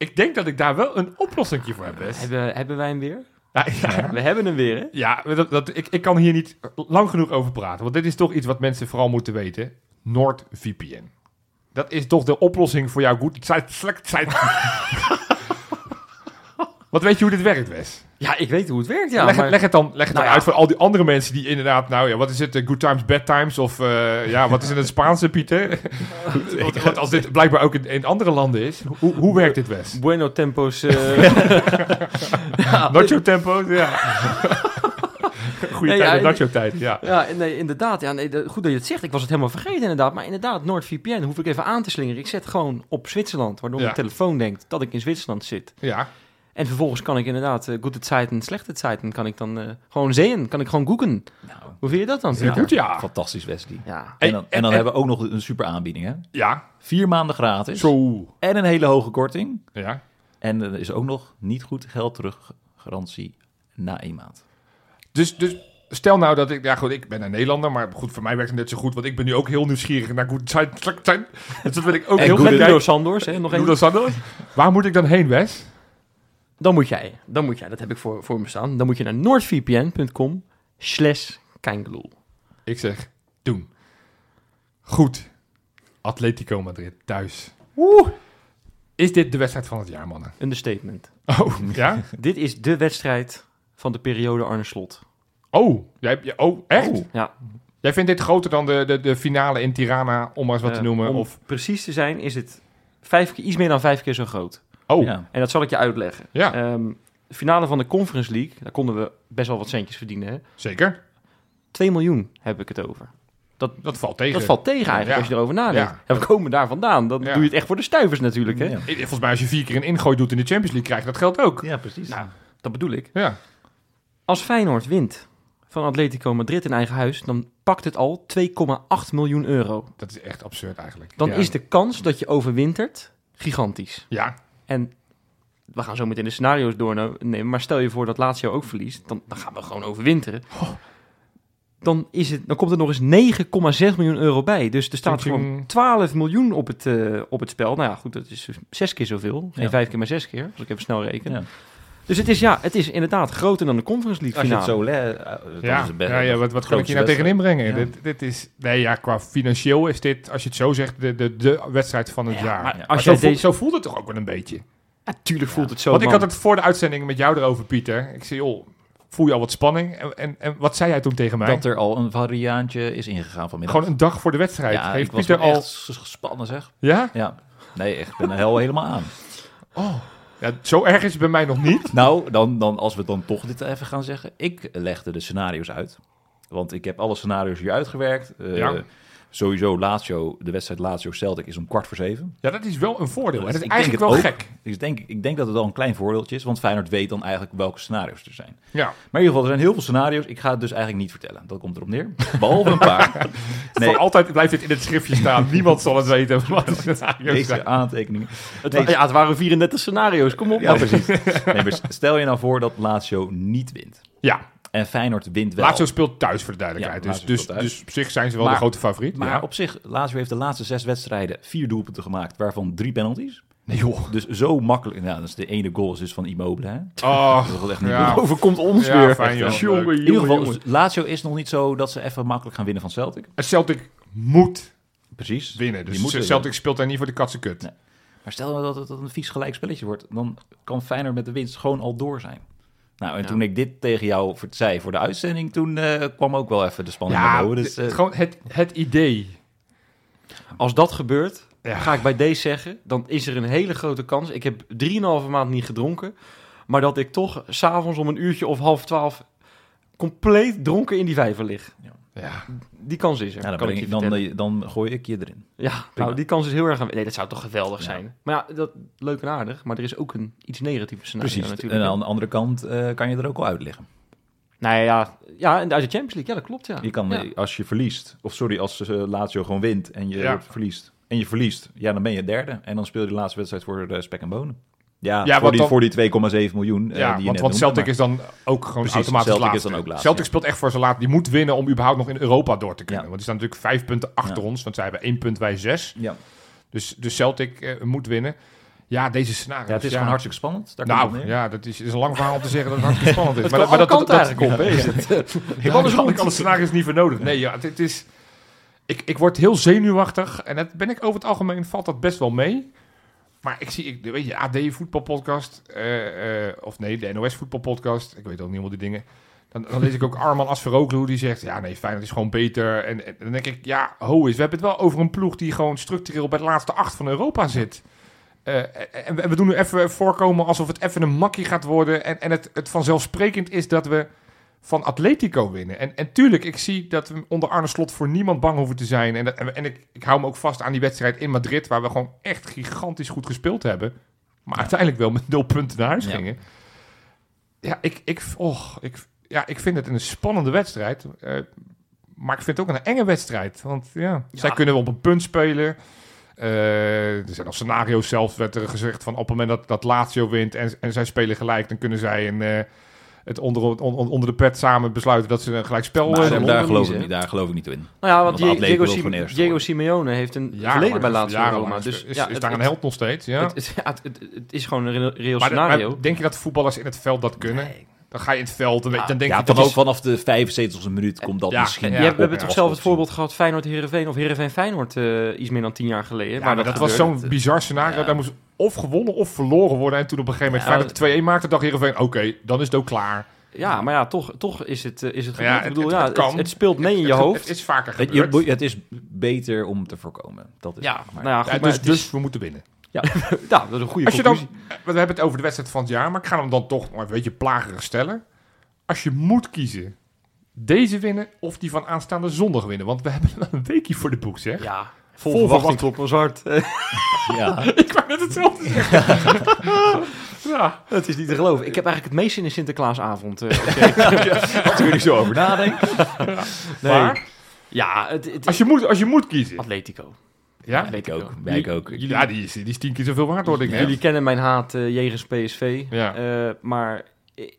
ik denk dat ik daar wel een oplossing voor heb, Wes. hebben, hebben wij hem weer? Ja, ja. We hebben hem weer, hè? Ja, dat, dat, ik, ik kan hier niet lang genoeg over praten. Want dit is toch iets wat mensen vooral moeten weten. NordVPN. Dat is toch de oplossing voor jouw goed. *laughs* Wat weet je hoe dit werkt, Wes? Ja, ik weet hoe het werkt, ja. leg, maar- het, leg het dan, leg het Nou dan ja. uit voor al die andere mensen die inderdaad... Nou ja, wat is het? eh, good times, bad times? Of eh, ja, wat is in het Spaanse, Pieter? *laughs* want, als dit blijkbaar ook in, in andere landen is. Hoe, hoe werkt dit, Wes? Bueno tempos. eh, *laughs* Nacho tempo? Ja. *laughs* Goede Nee, tijd, ja, nacho tijd, ja. ja, nee, inderdaad. Ja, nee, goed dat je het zegt. Ik was het helemaal vergeten, inderdaad. Maar inderdaad, NordVPN hoef ik even aan te slingeren. Ik zet gewoon op Zwitserland, waardoor Ja. mijn telefoon denkt dat ik in Zwitserland zit. Ja, En vervolgens kan ik inderdaad uh, goede tijden en slechte tijden kan ik dan eh, gewoon zien. Kan ik gewoon googlen. Nou, Hoe vind je dat dan? goed, ja. fantastisch Wesley. Ja. En dan, en dan en- hebben we ook nog een super aanbieding, hè? Ja, Vier maanden gratis. zo. En een hele hoge korting. Ja. En er is ook nog niet goed geld terug garantie na één maand. Dus, dus stel nou dat ik, ja goed, ik ben een Nederlander, maar goed, voor mij werkt het net zo goed, want ik ben nu ook heel nieuwsgierig naar goed zijn. zijn. Dus dat wil ik ook En heel Nuno Sandors, hè, nog één. Sander. Waar moet ik dan heen, Wes? Dan moet jij, dan moet jij, dat heb ik voor, voor me staan. Dan moet je naar noordvpn.com slash. Ik zeg, doen. Goed. Atletico Madrid, thuis. Is dit de wedstrijd van het jaar, mannen? Understatement. Oh, *laughs* ja? Dit is de wedstrijd van de periode Arne Slot. Oh, jij, oh echt? Oh. Ja. Jij vindt dit groter dan de, de, de finale in Tirana, om maar eens wat te Eh, noemen? om Of, precies te zijn is het vijf keer, iets meer dan vijf keer zo groot. Oh, ja. En dat zal ik je uitleggen. Ja. Ehm, de finale van de Conference League, daar konden we best wel wat centjes verdienen. Hè? zeker. 2 miljoen heb ik het over. Dat valt tegen. Dat valt tegen eigenlijk Ja. als je erover nadenkt. Ja. We komen daar vandaan. Dan Ja. doe je het echt voor de stuivers natuurlijk. Hè? Ja. Volgens mij als je vier keer een ingooi doet in de Champions League, krijg je dat geld ook. Ja, precies. Nou, dat bedoel ik. Ja. Als Feyenoord wint van Atletico Madrid in eigen huis, dan pakt het al 2,8 miljoen euro. Dat is echt absurd eigenlijk. Dan ja. is de kans dat je overwintert gigantisch. Ja, En we gaan zo meteen de scenario's doornemen, maar stel je voor dat Lazio ook verliest, dan, dan gaan we gewoon overwinteren. Dan, is het, dan komt er nog eens 9,6 miljoen euro bij. Dus er staat gewoon 12 miljoen op het, eh, op het spel. Nou ja, goed, dat is zes keer zoveel. Geen Ja. vijf keer, maar zes keer, als ik even snel reken. Ja. Dus het is, ja, het is inderdaad groter dan de Conference League Als je het zo le- eh, dan ja, is het best- ja, ja wat, wat kan ik hier nou tegenin brengen? Ja. Dit, dit is, nee ja, qua financieel is dit, als je het zo zegt, de, de, de wedstrijd van het Ja, jaar. maar Maar als zo, jij voelt, zo voelt het toch ook wel een beetje? Natuurlijk voelt het zo. Want ik had het voor de uitzending met jou erover, Pieter. Ik zei, joh, voel je al wat spanning? En, en, en wat zei jij toen tegen mij? Dat er al een variaantje is ingegaan vanmiddag. Gewoon een dag voor de wedstrijd. ja, Heeft ik was Pieter al... gespannen zeg. Ja? Ja. Nee, echt, ik ben er heel helemaal aan. Ja? Zo erg is het bij mij nog niet. *laughs* Nou, dan, dan, als we dan toch dit even gaan zeggen. Ik legde de scenario's uit. Want ik heb alle scenario's hier uitgewerkt. Eh, Ja. Sowieso Lazio, de wedstrijd Lazio-Celtic is om kwart voor zeven. Ja, dat is wel een voordeel. En dat is Ik eigenlijk denk wel ook. gek. Ik denk, ik denk dat het wel een klein voordeeltje is. Want Feyenoord weet dan eigenlijk welke scenario's er zijn. Ja. Maar in ieder geval, er zijn heel veel scenario's. Ik ga het dus eigenlijk niet vertellen. Dat komt erop neer. Behalve een paar. *laughs* Voor *laughs* altijd blijft dit in het schriftje staan. Niemand zal het weten. Wat de *laughs* scenario's Deze zijn. aantekeningen. Het, Nee, wa- ja, het waren 34 scenario's. Kom op. Ja, precies. Nee, maar stel je nou voor dat Lazio niet wint. Ja, En Feyenoord wint wel. Lazio speelt thuis voor de duidelijkheid. Ja, dus, dus, dus op zich zijn ze wel Maar- de grote favoriet. Maar ja. op zich, Lazio heeft de laatste zes wedstrijden vier doelpunten gemaakt, waarvan drie penalties. Nee joh. Dus zo makkelijk. Nou, dat is de ene goal is dus van Immobile. Hè? Oh, Dat is wel echt niet ja. Overkomt ons Ja, weer. fijn. *laughs* Jongen. In ieder geval. Lazio is nog niet zo dat ze even makkelijk gaan winnen van Celtic. En Celtic moet Precies. winnen. Dus Celtic speelt daar niet voor de katse kut. Nee. Maar stel nou dat het een vies gelijk spelletje wordt, dan kan Feyenoord met de winst gewoon al door zijn. Nou, en Ja. toen ik dit tegen jou zei voor de uitzending, toen eh, kwam ook wel even de spanning naar Ja, boven. Dus, eh, gewoon het, het idee. Als dat gebeurt, Ja. ga ik bij deze zeggen, dan is er een hele grote kans. Ik heb 3,5 maand niet gedronken, maar dat ik toch s'avonds om een uurtje of half twaalf compleet dronken in die vijver lig. Ja. Die kans is er, ja, dan, kan ik je dan, dan gooi ik je erin. Ja, prima. nou, die kans is heel erg aanwezig. Nee, dat zou toch geweldig Ja. zijn. Maar ja, dat, leuk en aardig, maar er is ook een iets negatieve scenario Precies. natuurlijk. En aan de andere kant eh, kan je er ook al uit liggen. Nou ja, ja, en uit de Champions League, ja, dat klopt, ja. Je kan, Ja. eh, als je verliest, of sorry, als uh, Lazio gewoon wint en je verliest, en je verliest, ja, dan ben je derde. En dan speel je de laatste wedstrijd voor de spek en bonen. Ja, Ja, voor, die, dan- voor die 2,7 miljoen eh, Ja, die want, want Celtic is dan ook gewoon Precies, automatisch Celtic is laatste. dan ook laatste, Celtic speelt echt voor zijn laat. Die moet winnen om überhaupt nog in Europa door te kunnen. Want die staan natuurlijk vijf punten achter ons. Want zij hebben één punt, wij zes. Ja. Dus, dus Celtic eh, moet winnen. Ja, deze scenario's. ja, het is gewoon hartstikke spannend. Daar Nou, ja, dat is, is een lang verhaal om te zeggen dat het hartstikke *laughs* spannend is. Maar kan dat, dat, eigenlijk op, is het. Daar had ik alle scenario's niet voor nodig. Nee, ja, het, het is... Ik, ik word heel zenuwachtig. En dat ben ik over het algemeen, valt dat best wel mee. Maar ik zie, ik, weet je, AD voetbalpodcast. eh, eh, of nee, de NOS voetbalpodcast. Ik weet ook niet helemaal die dingen. Dan, dan lees ik ook Arman Asferoglu die zegt... Ja, nee, Feyenoord is gewoon beter. En, dan denk ik, ja, ho is. We hebben het wel over een ploeg die gewoon structureel bij de laatste acht van Europa zit. Eh, en, en we doen nu even voorkomen alsof het even een makkie gaat worden. En, en het, het vanzelfsprekend is dat we van Atletico winnen. En, en tuurlijk, ik zie dat we onder Arne Slot voor niemand bang hoeven te zijn. En, dat, en, en ik, ik hou me ook vast aan die wedstrijd in Madrid... waar we gewoon echt gigantisch goed gespeeld hebben. Maar uiteindelijk wel met nul punten naar huis gingen. Ja, ik, ik, och, ik, ja, ik vind het een spannende wedstrijd. eh, maar ik vind het ook een enge wedstrijd. Want ja, zij kunnen op een punt spelen. Eh, er zijn al scenario's zelfs, werd er gezegd van op het moment dat, dat Lazio wint en, en zij spelen gelijk, dan kunnen zij een, eh, het onder, on- on- onder de pet samen besluiten dat ze een gelijk spel... Maar eh, daar, geloof niet, ik niet, daar geloof ik niet in. Nou ja, want Diego, Sim-. Simeone heeft een verleden bij Lazio Roma. is- Dus is, ja, is het- daar een held nog steeds, ja. Het, het, ja, het, het is gewoon een reëel- maar, scenario. maar denk je dat voetballers in het veld dat kunnen? Dan ga je in het veld, dan, weet- dan denk Ja, je... dat vanaf, is- vanaf de 75e minuut komt dat Ja, misschien. ja, Je hebt- we hebben toch zelf het voorbeeld gehad Feyenoord Heerenveen of Heerenveen Feyenoord eh, iets meer dan tien jaar geleden. Ja, maar dat, was zo'n bizar scenario. Ja. Daar moest of gewonnen of verloren worden. En toen op een gegeven moment Ja, Feyenoord 2-1 maakte, dacht Heerenveen... Oké, dan is het ook klaar. Ja, maar ja, toch, toch is het, eh, is het Maar ja, gebeurd. Ik het- bedoel, het- ja, het kan. het, het speelt mee in je Het- hoofd. Het is vaker Het, gebeurd. je- het is beter om te voorkomen. Dat is ja. Maar- nou ja, goed, Ja, maar dus, dus we moeten winnen. Ja, *laughs* dat is een goede Als je dan, conclusie. we hebben het over de wedstrijd van het jaar, maar ik ga hem dan toch maar een beetje plagerig stellen. Als je moet kiezen, deze winnen of die van aanstaande zondag winnen. Want we hebben *laughs* een weekje voor de boek, zeg. Ja, vol, Vol verwachting klopt ons hart. *laughs* ja. Ik wou net hetzelfde zeggen. ja. Het is niet te geloven. Ik heb eigenlijk het meest in de Sinterklaasavond. eh, Als ik er niet zo over nadenk. nee. Maar Ja, het, het als je moet, als je moet kiezen. Atletico. Ja, Ik ook. Ja, ik ook. Jullie, ja die, is, die is tien keer zoveel waard, hoorde ik. net. jullie kennen mijn haat eh jegens PSV. Ja. Eh, maar eh,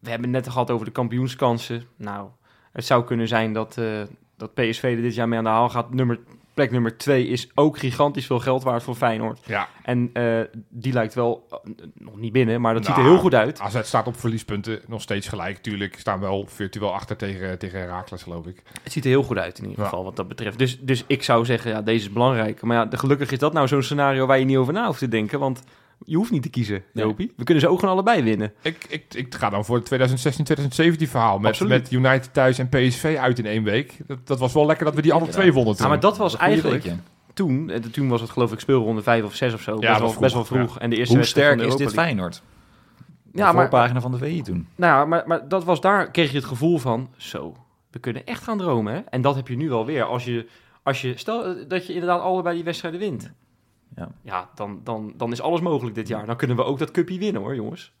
we hebben het net gehad over de kampioenskansen. Nou, het zou kunnen zijn dat, eh, dat PSV er dit jaar mee aan de haal gaat. Nummer, plek nummer twee is ook gigantisch veel geld waard voor Feyenoord. Ja, En eh, die lijkt wel eh, nog niet binnen, maar dat ziet er Nou, heel goed uit. AZ staat op verliespunten nog steeds gelijk. Tuurlijk staan wel virtueel achter tegen, tegen Herakles, geloof ik. Het ziet er heel goed uit in ieder Ja. geval wat dat betreft. Dus, dus ik zou zeggen, ja, deze is belangrijk. Maar ja, de, gelukkig is dat nou zo'n scenario waar je niet over na hoeft te denken. Want je hoeft niet te kiezen, Nee. Jopie. We kunnen ze ook gewoon allebei winnen. Ik, ik, ik ga dan voor het 2016-2017 verhaal. Met, Absoluut. met United thuis en PSV uit in één week. Dat, dat was wel lekker dat we die alle Ja. twee wonnen. Ja, toen. maar dat was eigenlijk toen. eh, Toen was het geloof ik speelronde vijf of zes of zo. Ja, best, dat wel, was best wel vroeg, vroeg. En de eerste Hoe sterk van de is dit Feyenoord? De Ja, maar, voorpagina van de VI toen. nou, ja, maar, maar dat was daar, kreeg je het gevoel van, zo, we kunnen echt gaan dromen. Hè? En dat heb je nu wel weer. Als je, als je, stel eh, dat je inderdaad allebei die wedstrijden wint. Ja. Ja, dan, dan, dan is alles mogelijk dit jaar. Dan kunnen we ook dat cupje winnen hoor, jongens.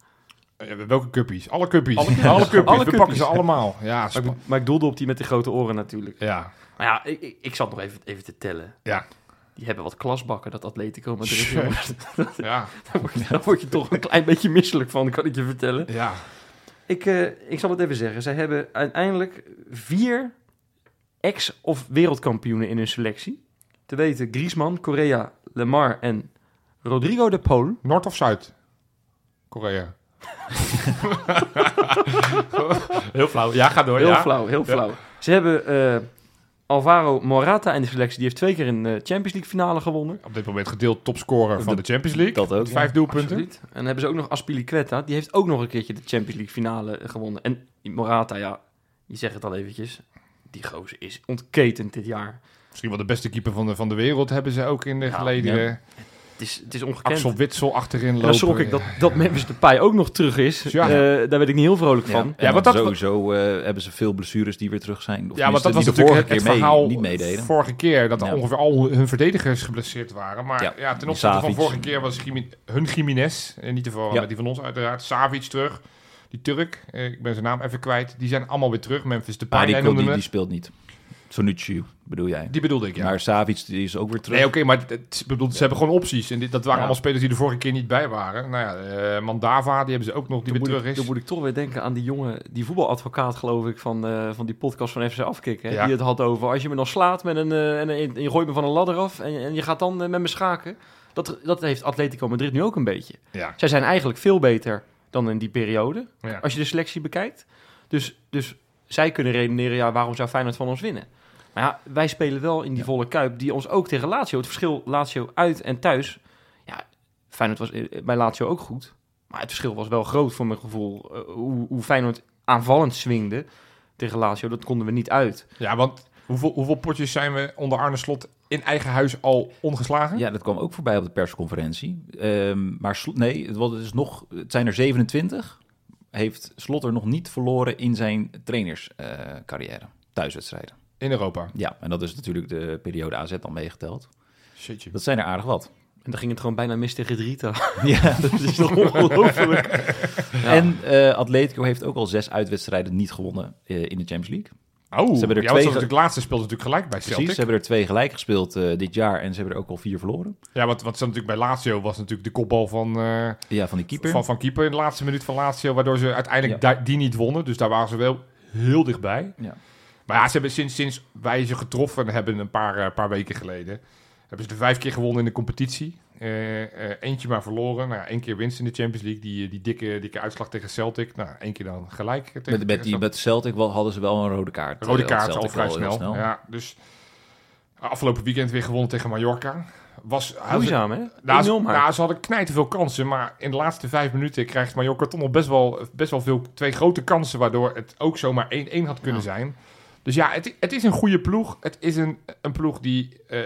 Eh, welke cuppies? Alle cuppies. Alle *laughs* Alle cuppies. we pakken ze allemaal. Ja, Maar ik, maar ik doelde op die met de grote oren natuurlijk. ja. Maar ja, ik, ik, ik zat nog even, even te tellen. Ja. Die hebben wat klasbakken, dat Atletico Madrid. *laughs* Ja. *laughs* Daar word, je, daar word je toch een klein beetje misselijk van, kan ik je vertellen. ja. Ik, eh, ik zal het even zeggen. Zij hebben uiteindelijk vier ex- of wereldkampioenen in hun selectie. Te weten Griezmann, Correa, Lemar en Rodrigo de Paul. Noord of Zuid? Korea. *laughs* Heel flauw. Ja, ga door. Heel ja. flauw, heel flauw. Ze hebben eh, Alvaro Morata in de selectie. Die heeft twee keer een eh, Champions League finale gewonnen. Op dit moment gedeeld topscorer van de Champions League. Dat ook. Vijf doelpunten. Absoluut. En dan hebben ze ook nog Aspilicueta. Die heeft ook nog een keertje de Champions League finale eh, gewonnen. En Morata, ja, die zegt het al eventjes. Die gozer is ontketend dit jaar. Misschien wel de beste keeper van de, van de wereld hebben ze ook in de Ja, geleden. ja. Het is, het is ongekend. Axel Witsel achterin En lopen. dan schrok ik dat, dat Memphis Depay ook nog terug is. Ja. Eh, daar werd ik niet heel vrolijk Ja, van. Ja, want dat- sowieso eh, hebben ze veel blessures die weer terug zijn. Of Ja, want dat was tenminste, natuurlijk het, de het vorige keer verhaal mee, niet meededen. vorige keer. Dat Ja. ongeveer al hun verdedigers geblesseerd waren. Maar ja, Ja, ten opzichte van vorige keer was hun Jiménez, en niet te verwarren Ja. met die van ons uiteraard, Savic terug. Die Turk, eh, ik ben zijn naam even kwijt. Die zijn allemaal weer terug. Memphis Depay, Maar die, die, speelt niet. Sonucci bedoel jij. Die bedoelde ik, ja. Maar Savic die is ook weer terug. Nee, oké, maar het, bedoel, ze hebben gewoon opties. En dit, dat waren Ja. allemaal spelers die de vorige keer niet bij waren. Nou ja, eh, Mandava, die hebben ze ook nog, die Dan weer terug ik, is. dan moet ik toch weer denken aan die jongen, die voetbaladvocaat geloof ik, van, eh, van die podcast van FC Afkikken. hè, Ja. Die het had over, als je me dan slaat met een, eh, en, je gooit me van een ladder af en, en je gaat dan met me schaken. Dat, dat heeft Atletico Madrid nu ook een beetje. Ja. Zij zijn eigenlijk veel beter dan in die periode, Ja. als je de selectie bekijkt. Dus, dus zij kunnen redeneren, ja, waarom zou Feyenoord van ons winnen? Maar ja, wij spelen wel in die volle kuip, die ons ook tegen Lazio, het verschil Lazio uit en thuis. Ja, Feyenoord was eh, bij Lazio ook goed. Maar het verschil was wel groot voor mijn gevoel. Eh, hoe, hoe Feyenoord aanvallend swingde tegen Lazio, dat konden we niet uit. ja, want hoeveel, hoeveel potjes zijn we onder Arne Slot in eigen huis al ongeslagen? Ja, dat kwam ook voorbij op de persconferentie. Ehm, maar nee, het, is nog, het zijn er 27. Heeft Slotter nog niet verloren in zijn trainerscarrière. thuiswedstrijden. In Europa. Ja, en dat is natuurlijk de periode AZ al meegeteld. Shitje. Dat zijn er aardig wat. En dan ging het gewoon bijna mis tegen Drita. *laughs* Ja, dat is toch *laughs* ongelooflijk. Ja. *laughs* En eh, Atletico heeft ook al zes uitwedstrijden niet gewonnen eh, in de Champions League. Oh, hebben er ja, want twee ge- de laatste speelde natuurlijk gelijk bij Precies, Celtic. ze hebben er twee gelijk gespeeld eh, dit jaar en ze hebben er ook al vier verloren. Ja, wat, wat ze natuurlijk bij Lazio was natuurlijk de kopbal van, eh, Ja, van die keeper. van, van keeper in de laatste minuut van Lazio, waardoor ze uiteindelijk Ja. die niet wonnen. Dus daar waren ze wel heel dichtbij. Ja. Maar ja, ze hebben sinds, sinds wij ze getroffen hebben een paar, eh, paar weken geleden, hebben ze er vijf keer gewonnen in de competitie. Eh, eh, eentje maar verloren. Nou, ja, één keer winst in de Champions League. Die, die dikke, dikke uitslag tegen Celtic. Nou, één keer dan gelijk. Tegen, Met, met, die, met Celtic wel, hadden ze wel een rode kaart. Rode kaart al vrij snel. Ja, dus afgelopen weekend weer gewonnen tegen Mallorca. Was, Moeizaam, hè? Nou, 1-0 ze, nou, ze hadden knijten veel kansen, maar in de laatste vijf minuten krijgt Mallorca toch nog best wel, best wel veel, twee grote kansen, waardoor het ook zomaar 1-1 had kunnen zijn. Dus ja, het, het is een goede ploeg. Het is een, een ploeg die, eh,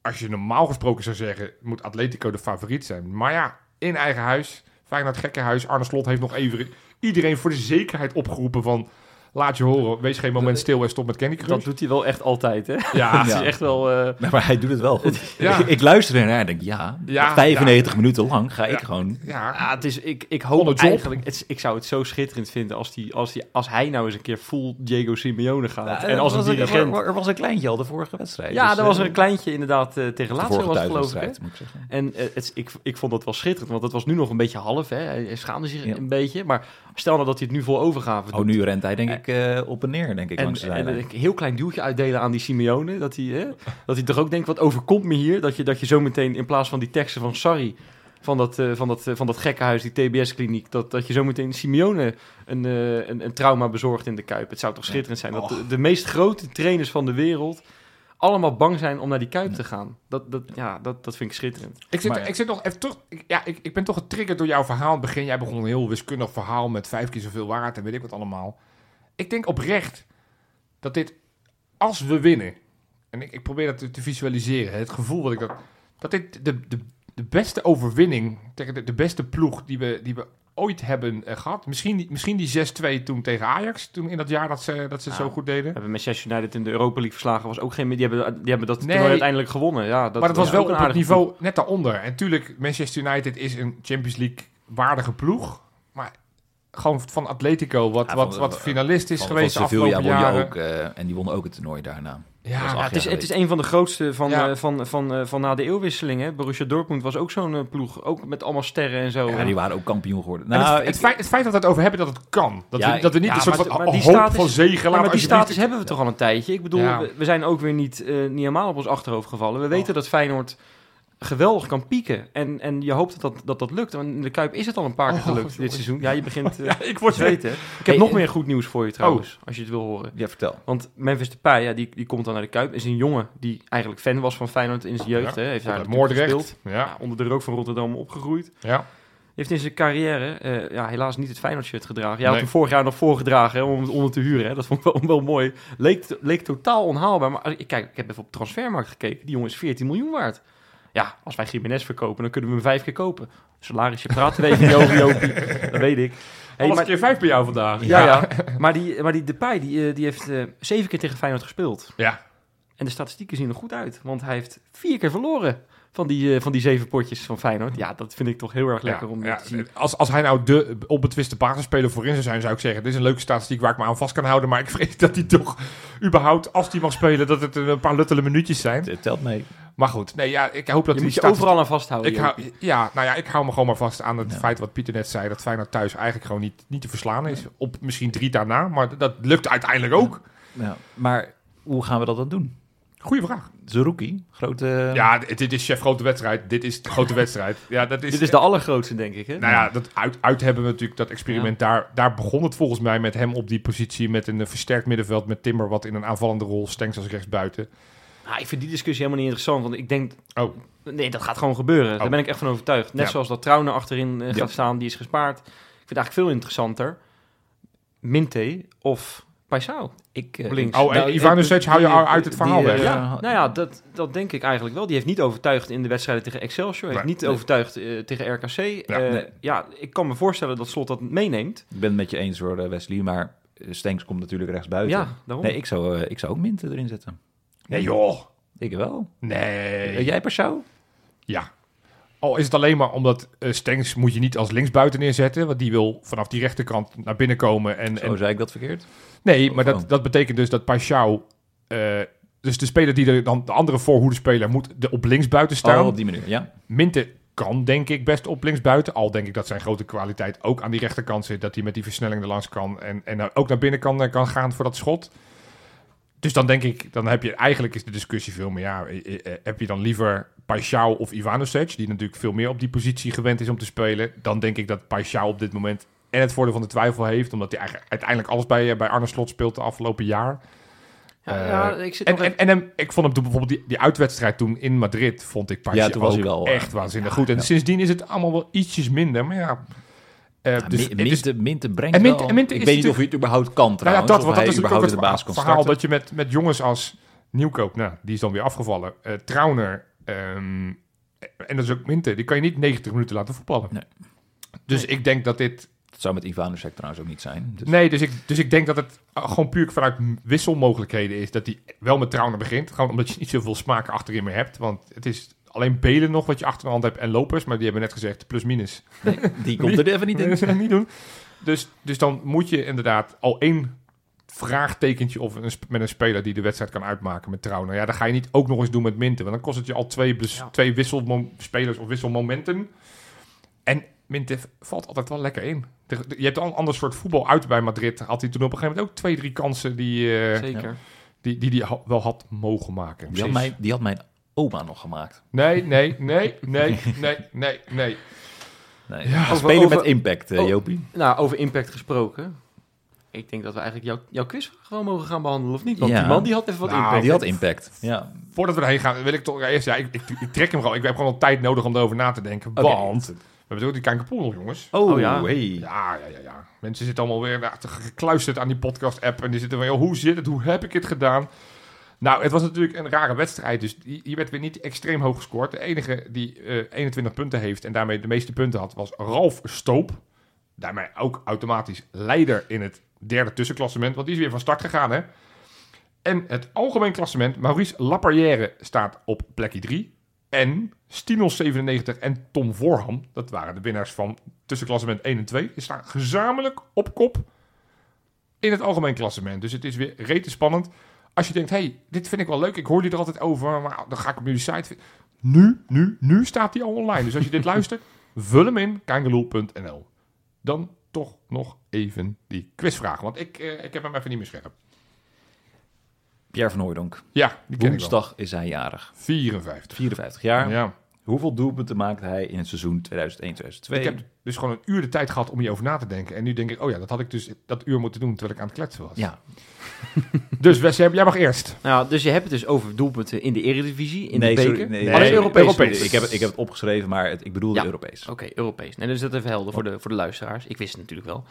als je normaal gesproken zou zeggen, moet Atletico de favoriet zijn. Maar ja, in eigen huis, Feyenoord gekkenhuis, Arne Slot heeft nog even iedereen voor de zekerheid opgeroepen van... Laat je horen, wees geen moment stil en stop met Candy Dat Crush. doet hij wel echt altijd, hè? Ja, *laughs* Ja. is echt wel... eh, Nee, maar hij doet het wel goed. Ja. ik, ik luister ernaar en denk, ja, Ja, 95 minuten lang ga ik gewoon... ja, Ja, het is, ik, ik hoop eigenlijk, het, ik zou het zo schitterend vinden als, die, als, die, als hij nou eens een keer full Diego Simeone gaat. en als een er, was dirigent. er, er was een kleintje al de vorige wedstrijd. ja, dus, er was eh, er een kleintje inderdaad eh, tegen Lazio was het, geloof ik. thuiswedstrijd, hè? moet ik zeggen. En het, ik, ik vond dat wel schitterend, want het was nu nog een beetje half. Hè? Hij schaamde zich Ja. een beetje. Maar stel nou dat hij het nu vol overgave Oh, doet. nu rent hij denk ik eh, op en neer, denk ik, En, langs de en een heel klein duwtje uitdelen aan die Simeone. Dat hij, hè, dat hij toch ook denkt, wat overkomt me hier? Dat je, dat je zo meteen in plaats van die teksten van sorry... Van dat, eh, van, dat, eh, van dat gekkenhuis, die TBS-kliniek... Dat, dat je zo meteen Simeone een, een, een trauma bezorgt in de Kuip. Het zou toch schitterend zijn dat de, de meest grote trainers van de wereld... allemaal bang zijn om naar die Kuip te gaan. Dat, dat, ja, dat, dat vind ik schitterend. Ik zit, Maar- ik zit nog even. Ik, ja, ik, ik ben toch getriggerd door jouw verhaal. In het begin, jij begon een heel wiskundig verhaal met vijf keer zoveel waard en weet ik wat allemaal. Ik denk oprecht dat dit, als we winnen, en ik, ik probeer dat te, te visualiseren, het gevoel dat ik dat, dat dit de, de, de beste overwinning tegen de, de beste ploeg die we, die we ooit hebben eh, gehad. Misschien, die- misschien die 6-2 toen tegen Ajax, toen in dat jaar dat ze, dat ze zo goed deden. We hebben Manchester United in de Europa League verslagen. Was ook geen, die, hebben, die hebben dat Nee. uiteindelijk gewonnen. Ja, dat maar het was wel een op het niveau net daaronder. En tuurlijk, Manchester United is een Champions League waardige ploeg. Gewoon van Atletico, wat, Ja, wat, van- wat finalist is Van- geweest de van Sevilla afgelopen jaren. ook, eh, en die won ook het toernooi daarna. ja, het, is, het is een van de grootste van, Ja. eh, van, van, eh, van na de eeuwwisseling. Hè? Borussia Dortmund was ook zo'n ploeg. Ook met allemaal sterren en zo. Ja, die waren ook kampioen geworden. En Nou, het, het, feit, het feit dat we het over hebben dat het kan. Dat, Ja, we, dat we niet ja, een soort maar- van maar die hoop status- van zegen Ja, laten. maar die status hebben we toch al een tijdje. Ik bedoel, Ja. we, we zijn ook weer niet, eh, niet helemaal op ons achterhoofd gevallen. We weten dat Feyenoord geweldig kan pieken. En, en je hoopt dat dat, dat, dat lukt. Want in de Kuip is het al een paar keer Oh, gelukt dit seizoen. Ja, je begint *laughs* eh, Ja, ik word te weten. Ik heb Hey, nog eh, meer goed nieuws voor je trouwens, als je het wil horen. Ja, vertel. Want Memphis Depay, ja, die, die komt dan naar de Kuip. Is een jongen die eigenlijk fan was van Feyenoord in zijn jeugd. Ja, hè. Heeft daar Moordrecht. gespeeld. Ja, Ja, onder de rook van Rotterdam opgegroeid. ja. Heeft in zijn carrière eh, ja, helaas niet het Feyenoord-shirt gedragen. Jij had hem vorig jaar nog voorgedragen hè, om het onder te huren. Hè. Dat vond ik wel, wel mooi. Leek, leek totaal onhaalbaar. Maar ik, kijk, ik heb even op transfermarkt gekeken. Die jongen is 14 miljoen waard. Ja, als wij Jiménez verkopen, dan kunnen we hem vijf keer kopen. Salarisje praten we even niet over, Jopie. *laughs* Dat weet ik. Hey, Alles maar, keer vijf bij jou vandaag. ja, ja. maar die, maar die Depay, die, eh, die heeft eh, zeven keer tegen Feyenoord gespeeld. Ja. En de statistieken zien er goed uit. Want hij heeft vier keer verloren van die, eh, van die zeven potjes van Feyenoord. Ja, dat vind ik toch heel erg lekker Ja, om ja. te zien. Als, als hij nou de onbetwiste basisspeler voorin zou zijn, zou ik zeggen: Dit is een leuke statistiek waar ik me aan vast kan houden. Maar ik *laughs* vrees dat hij toch überhaupt, als hij mag spelen, dat het een paar luttele minuutjes zijn. Het telt mee. Maar goed, nee, ja, ik hoop dat Je die moet je statistiek- overal aan vasthouden. Ik hou, ja, nou ja, ik hou me gewoon maar vast aan het Ja. feit wat Pieter net zei. Dat Feyenoord thuis eigenlijk gewoon niet, niet te verslaan is. Op misschien drie daarna, maar dat lukt uiteindelijk ook. Ja. Maar hoe gaan we dat dan doen? Goeie vraag. Zerouki, grote... Ja, dit, is chef grote wedstrijd. Dit is de grote wedstrijd. Ja, dat is, Dit is de allergrootste, denk ik. Hè? Nou ja, dat uit, uit hebben we natuurlijk dat experiment. Daar, daar begon het volgens mij met hem op die positie. Met een versterkt middenveld met Timber wat in een aanvallende rol. Stenks als rechtsbuiten. Nou, ik vind die discussie helemaal niet interessant. Want ik denk, Oh, nee, dat gaat gewoon gebeuren. Oh. Daar ben ik echt van overtuigd. Net Ja. zoals dat Trouwen achterin eh, gaat Ja. staan, die is gespaard. Ik vind het eigenlijk veel interessanter. Minte of Paisao. Ik, eh, Op links. oh Nou, Ivanovic hou je die- uit het verhaal die, weg. eh, Ja, nou ja, dat, dat denk ik eigenlijk wel. Die heeft niet overtuigd in de wedstrijden tegen Excelsior. Heeft Nee. niet overtuigd eh, tegen RKC. Ja, nee. ja, ik kan me voorstellen dat Slot dat meeneemt. Ik ben het met je eens hoor, eh, Wesley, maar eh, Stenks komt natuurlijk rechts buiten. Ja, daarom. Nee, ik zou, eh, ik zou ook Minten erin zetten. Nee joh. Ik wel. Nee. Eh, jij Paschou? Ja. Al is het alleen maar omdat eh Stengs moet je niet als linksbuiten neerzetten. Want die wil vanaf die rechterkant naar binnen komen. En, Zo en, zei ik dat verkeerd? nee, maar Oh. dat, dat betekent dus dat Paixão... eh, dus de speler die er dan de andere voorhoedenspeler moet de op linksbuiten staan. Oh, op die manier, ja. Minte kan denk ik best op linksbuiten. Al denk ik dat zijn grote kwaliteit ook aan die rechterkant zit. Dat hij met die versnelling er langs kan. En, en ook naar binnen kan, kan gaan voor dat schot. Dus dan denk ik, dan heb je eigenlijk is de discussie veel meer. Ja, eh, eh, heb je dan liever Paixão of Ivanovic, die natuurlijk veel meer op die positie gewend is om te spelen. Dan denk ik dat Paixão op dit moment en het voordeel van de twijfel heeft. Omdat hij eigenlijk uiteindelijk alles bij, eh, bij Arne Slot speelt de afgelopen jaar. Ja, Eh, ja, ik zit En, en, en hem, ik vond hem toen bijvoorbeeld die, die uitwedstrijd toen in Madrid, vond ik Paixão Ja, toen was ook hij wel, eh, echt waanzinnig ja, goed. En ja. sindsdien is het allemaal wel ietsjes minder. Maar ja, eh, Ja, dus, Minte, Minte brengt En Minte- wel... Minte ik weet niet of hij het überhaupt kan nou ja, trouwens. dat, want is ook het baas verhaal starten. dat je met, met jongens als Nieuwkoop, nou, die is dan weer afgevallen. eh Trauner, ehm, en dat is ook Minte, die kan je niet 90 minuten laten voetballen. Nee. Dus ik denk dat dit Dat zou met Ivanovic trouwens ook niet zijn. Dus Nee, dus ik, dus ik denk dat het uh, gewoon puur vanuit wisselmogelijkheden is. Dat hij wel met Trauner begint. Gewoon omdat je niet zoveel smaak achterin meer hebt. Want het is alleen Belen nog wat je achter de hand hebt en lopers. Maar die hebben net gezegd plus minus. die komt er *laughs* even niet in. *laughs* Nee, dat niet doen. Dus, dus dan moet je inderdaad al één vraagtekentje of een, met een speler die de wedstrijd kan uitmaken met Trauner. Ja, dan ga je niet ook nog eens doen met Minten. Want dan kost het je al twee, bes- Ja. twee wisselspelers of wisselmomenten. En Minten valt altijd wel lekker in. De- de- Je hebt al een ander soort voetbal uit bij Madrid. Had hij toen op een gegeven moment ook twee, drie kansen die eh, Zeker. die, die, die ha- wel had mogen maken. Die had, mijn, die had mijn oma nog gemaakt. Nee, nee, nee, nee, nee, nee, nee. Nee. Ja. Over- over- met impact, eh, Oh. Jopie. Nou, over impact gesproken. Ik denk dat we eigenlijk jouw, jouw quiz gewoon mogen gaan behandelen, of niet? Want Ja. die man die had even wat Nou, impact. Die had impact. Ja. Voordat we erheen gaan, wil ik toch eerst... Ja, ik, ik, ik trek hem gewoon. Ik heb gewoon al tijd nodig om erover na te denken. Want we hebben ook die Kankerpoel nog, jongens. Oh, Oh, ja. hey. Ja, ja, ja, ja. Mensen zitten allemaal weer nou, gekluisterd aan die podcast-app. En die zitten van, joh, hoe zit het? Hoe heb ik het gedaan? Nou, het was natuurlijk een rare wedstrijd. Dus hier werd weer niet extreem hoog gescoord. De enige die eh, 21 punten heeft en daarmee de meeste punten had, was Ralf Stoop. Daarmee ook automatisch leider in het derde tussenklassement. Want die is weer van start gegaan, hè. En het algemeen klassement, Maurice Laperrière staat op plekje 3. En Stinos 97 en Tom Voorham, dat waren de winnaars van tussenklassement 1 en 2, die staan gezamenlijk op kop in het algemeen klassement. Dus het is weer rete spannend. Als je denkt, hey, dit vind ik wel leuk, ik hoor die er altijd over, maar dan ga ik op jullie site. Nu, nu, nu staat die al online. Dus als je dit *laughs* luistert, vul hem in, kangeloel.nl. Dan toch nog even die quizvraag, want ik, eh, ik heb hem even niet meer scherp. Pierre van Hooijdonk. Ja, die ken ik wel. Woensdag is hij jarig. 54. 54 jaar. Ja. Hoeveel doelpunten maakte hij in het seizoen 2001-2002? Ik heb dus gewoon een uur de tijd gehad om hierover na te denken. En nu denk ik, oh ja, dat had ik dus dat uur moeten doen terwijl ik aan het kletsen was. Ja, *laughs* Dus Wes, jij jij mag eerst. Nou, dus je hebt het dus over doelpunten in de Eredivisie, in nee, de sorry, beker. nee, Alleen nee, Europees. Europees. Ik heb, het, ik heb het opgeschreven, maar het, ik bedoelde Ja. Europees. Oké, Europees. Nee, dus dat even helder voor de, voor de luisteraars. Ik wist het natuurlijk wel.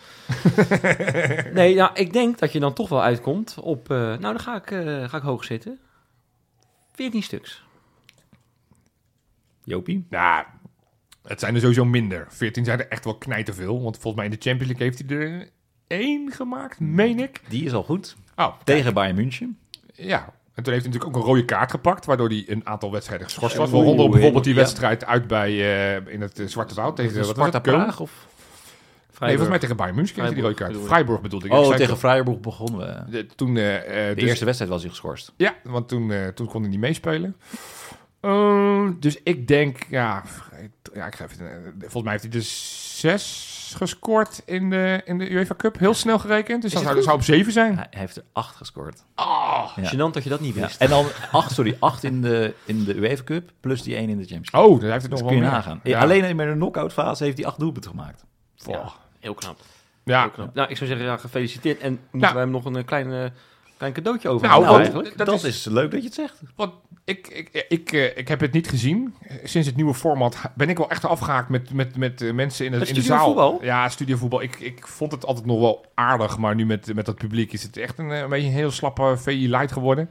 *laughs* nee, nou, ik denk dat je dan toch wel uitkomt op... eh, nou, dan ga ik, eh, ga ik hoog zitten. 14 stuks. Jopie? Nou, het zijn er sowieso minder. 14 zijn er echt wel knijterveel. Want volgens mij in de Champions League heeft hij er één gemaakt, meen ik. Die is al goed. Oh, Tegen Bayern München. ja. En toen heeft hij natuurlijk ook een rode kaart gepakt, waardoor hij een aantal wedstrijden geschorst was. Waaronder bijvoorbeeld die wedstrijd uit bij eh, in het eh, Zwarte Woud tegen wat Sparta? Praag? Of? Nee, volgens mij tegen Bayern München kreeg hij die rode kaart. Freiburg bedoelde ik. Oh, tegen toch- Freiburg begonnen we. de- toen, eh, De dus- eerste wedstrijd was hij geschorst. Ja, want toen, toen kon hij niet meespelen. Ehm, dus ik denk, ja, ja ik ga even, eh, volgens mij heeft hij dus zes gescoord in de, in de UEFA Cup. Heel snel gerekend, dus dat zou, zou op zeven zijn. Hij heeft er acht gescoord. Oh, Ja. Gênant dat je dat niet Ja. wist. En dan acht, sorry, acht in de, in de UEFA Cup, plus die één in de Champions League. oh dan heeft het nog Dus wel kun je meer. nagaan. Ja. Alleen in de knock-out fase heeft hij acht doelpunten gemaakt. Ja. Heel knap. Ja. Heel knap. Nou, ik zou zeggen, ja, gefeliciteerd. En moeten Nou. wij hem nog een eh, klein, klein cadeautje over Nou, nou, eigenlijk? dat Dat, is- is, leuk dat je het zegt. Want ik, ik, ik, eh, ik heb het niet gezien. Sinds het nieuwe format ben ik wel echt afgehaakt met, met, met eh, mensen in, het, Met in de zaal. Ja, studiovoetbal. Ik, ik vond het altijd nog wel aardig, maar nu met, met dat publiek is het echt een, eh, een beetje een heel slappe VI light geworden.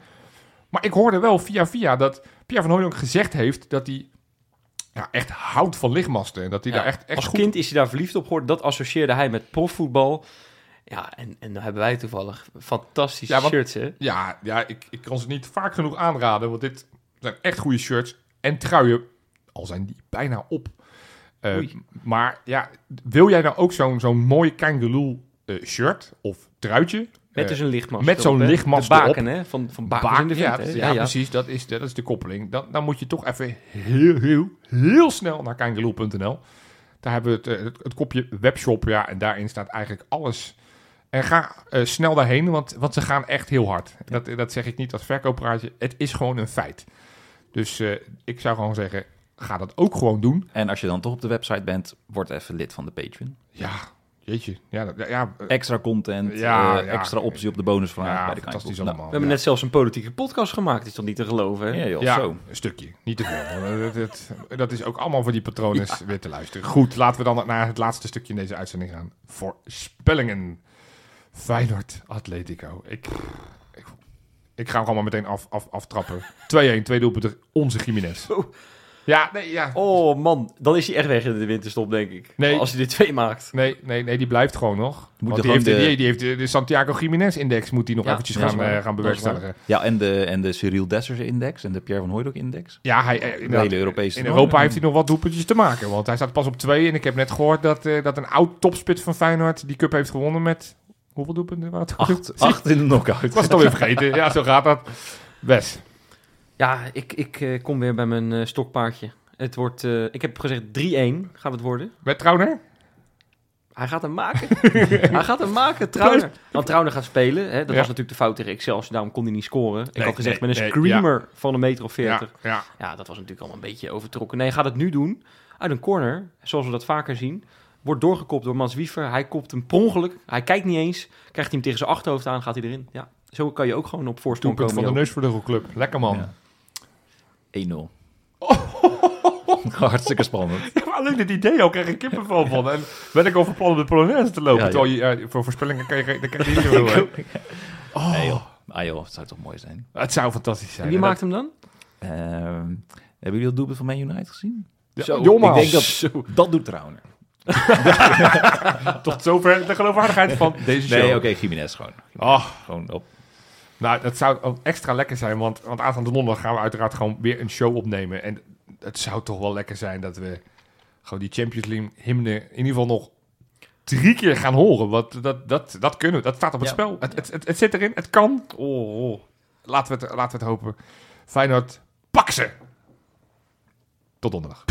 Maar ik hoorde wel via via dat Pierre van Hooydonk gezegd heeft dat hij ja, echt houdt van lichtmasten. En dat hij Ja, daar echt, echt Als goed... kind is hij daar verliefd op geworden. Dat associeerde hij met profvoetbal. Ja, en, en dan hebben wij toevallig fantastische Ja, want- shirts, hè? Ja, ja ik, ik kan ze niet vaak genoeg aanraden, want dit zijn echt goede shirts en truien. al zijn die bijna op. Eh, maar ja, wil jij nou ook zo'n zo'n mooi Kangaloo eh, shirt of truitje? Met Eh, dus een lichtmast. met zo'n lichtmast De baken, hè? Van, van baken de ja, hè? ja, precies. Dat is, de, dat is de koppeling. Dan, dan moet je toch even heel, heel, heel snel naar kangaloo.nl. Daar hebben we het, eh, het, het kopje webshop. Ja, en daarin staat eigenlijk alles. En ga eh, snel daarheen, want, want ze gaan echt heel hard. Dat, dat zeg ik niet als verkooppraatje. Het is gewoon een feit. Dus eh, ik zou gewoon zeggen, ga dat ook gewoon doen. En als je dan toch op de website bent, word even lid van de Patreon. Ja, jeetje. Ja, dat- ja, eh, Extra content, Ja, eh, ja. extra optie op de bonusvraag ja bij de fantastisch. Nou, allemaal. We hebben net zelfs een politieke podcast gemaakt. Is toch niet te geloven, hè? Ja, joh, Ja, zo. een stukje. Niet te veel. Dat, dat, dat is ook allemaal voor die patronen weer te luisteren. Goed, laten we dan naar het laatste stukje in deze uitzending gaan. Voorspellingen. Feyenoord, Atletico. Ik, ik, ik ga hem gewoon maar meteen af, af, aftrappen. *laughs* 2-1, twee doelpunten. Onze Jiménez. Oh. Ja, nee, ja. Oh man, dan is hij echt weg in de winterstop, denk ik. Nee. Als hij er twee maakt. Nee, nee, nee, die blijft gewoon nog. Moet Want die heeft, gewoon de, die, die heeft de, Santiago Jiménez-index moet die nog Ja, eventjes gaan, eh, gaan bewerkstelligen. Ja, en de, en de Cyril Dessers index en de Pierre van Hooydonk index. Ja, hij, eh, De hele Europese In. Europa heeft hij nog wat doelpuntjes te maken. Want hij staat pas op twee. En ik heb net gehoord dat, eh, dat een oud topspits van Feyenoord die cup heeft gewonnen met... Hoeveel doelpunten waren het? *laughs* Acht, acht in de knockout. Ik was het alweer vergeten. Ja, zo gaat dat. Wes. Ja, ik, ik eh, kom weer bij mijn eh, stokpaardje. Het wordt, eh, ik heb gezegd 3-1 gaat het worden. Met Trauner? Hij gaat hem maken. *laughs* hij gaat hem maken, Trauner. Want Trauner gaat spelen. Hè? Dat Ja. was natuurlijk de fout tegen Excelsior. Daarom kon hij niet scoren. Ik Nee, had gezegd nee, met een nee, screamer van een meter of Ja, 40. ja. Ja, dat was natuurlijk allemaal een beetje overtrokken. Nee, hij gaat het nu doen. Uit een corner, zoals we dat vaker zien. Wordt doorgekopt door Mats Wiever. Hij kopt hem per ongeluk. Hij kijkt niet eens. Krijgt hij hem tegen zijn achterhoofd aan, gaat hij erin. Ja, zo kan je ook gewoon op voorsprong Doelpunt van komen. de joh. neusvleugelclub. Lekker man. Ja. 1-0. *laughs* Hartstikke spannend. Ja, alleen het idee al krijg ik kippenvel van. En ben ik over plan om de Polonaise te lopen. Ja, ja. Terwijl je, ja, voor voorspellingen kan je, dan krijg je *laughs* niet. Oh, Nee joh. Ah joh, het zou toch mooi zijn. Het zou fantastisch zijn. En wie En maakt hem dan? Ehm, hebben jullie dat doelpunt van Man United gezien? dat- Zo, Jongens, ik denk dat- Dat doet Trauner. *laughs* tot zover de geloofwaardigheid van deze show. Nee, oké, Jiménez gewoon. Oh, Gewoon op. Nou, dat zou ook extra lekker zijn, want, want aanstaande donderdag gaan we uiteraard gewoon weer een show opnemen. En het zou toch wel lekker zijn dat we gewoon die Champions League hymne in ieder geval nog drie keer gaan horen. Want dat, dat, dat kunnen we, dat staat op het Ja. spel. Het, het, het, het zit erin, het kan. Oh, oh. Laten, we het, laten we het hopen. Feyenoord, pak ze! Tot donderdag.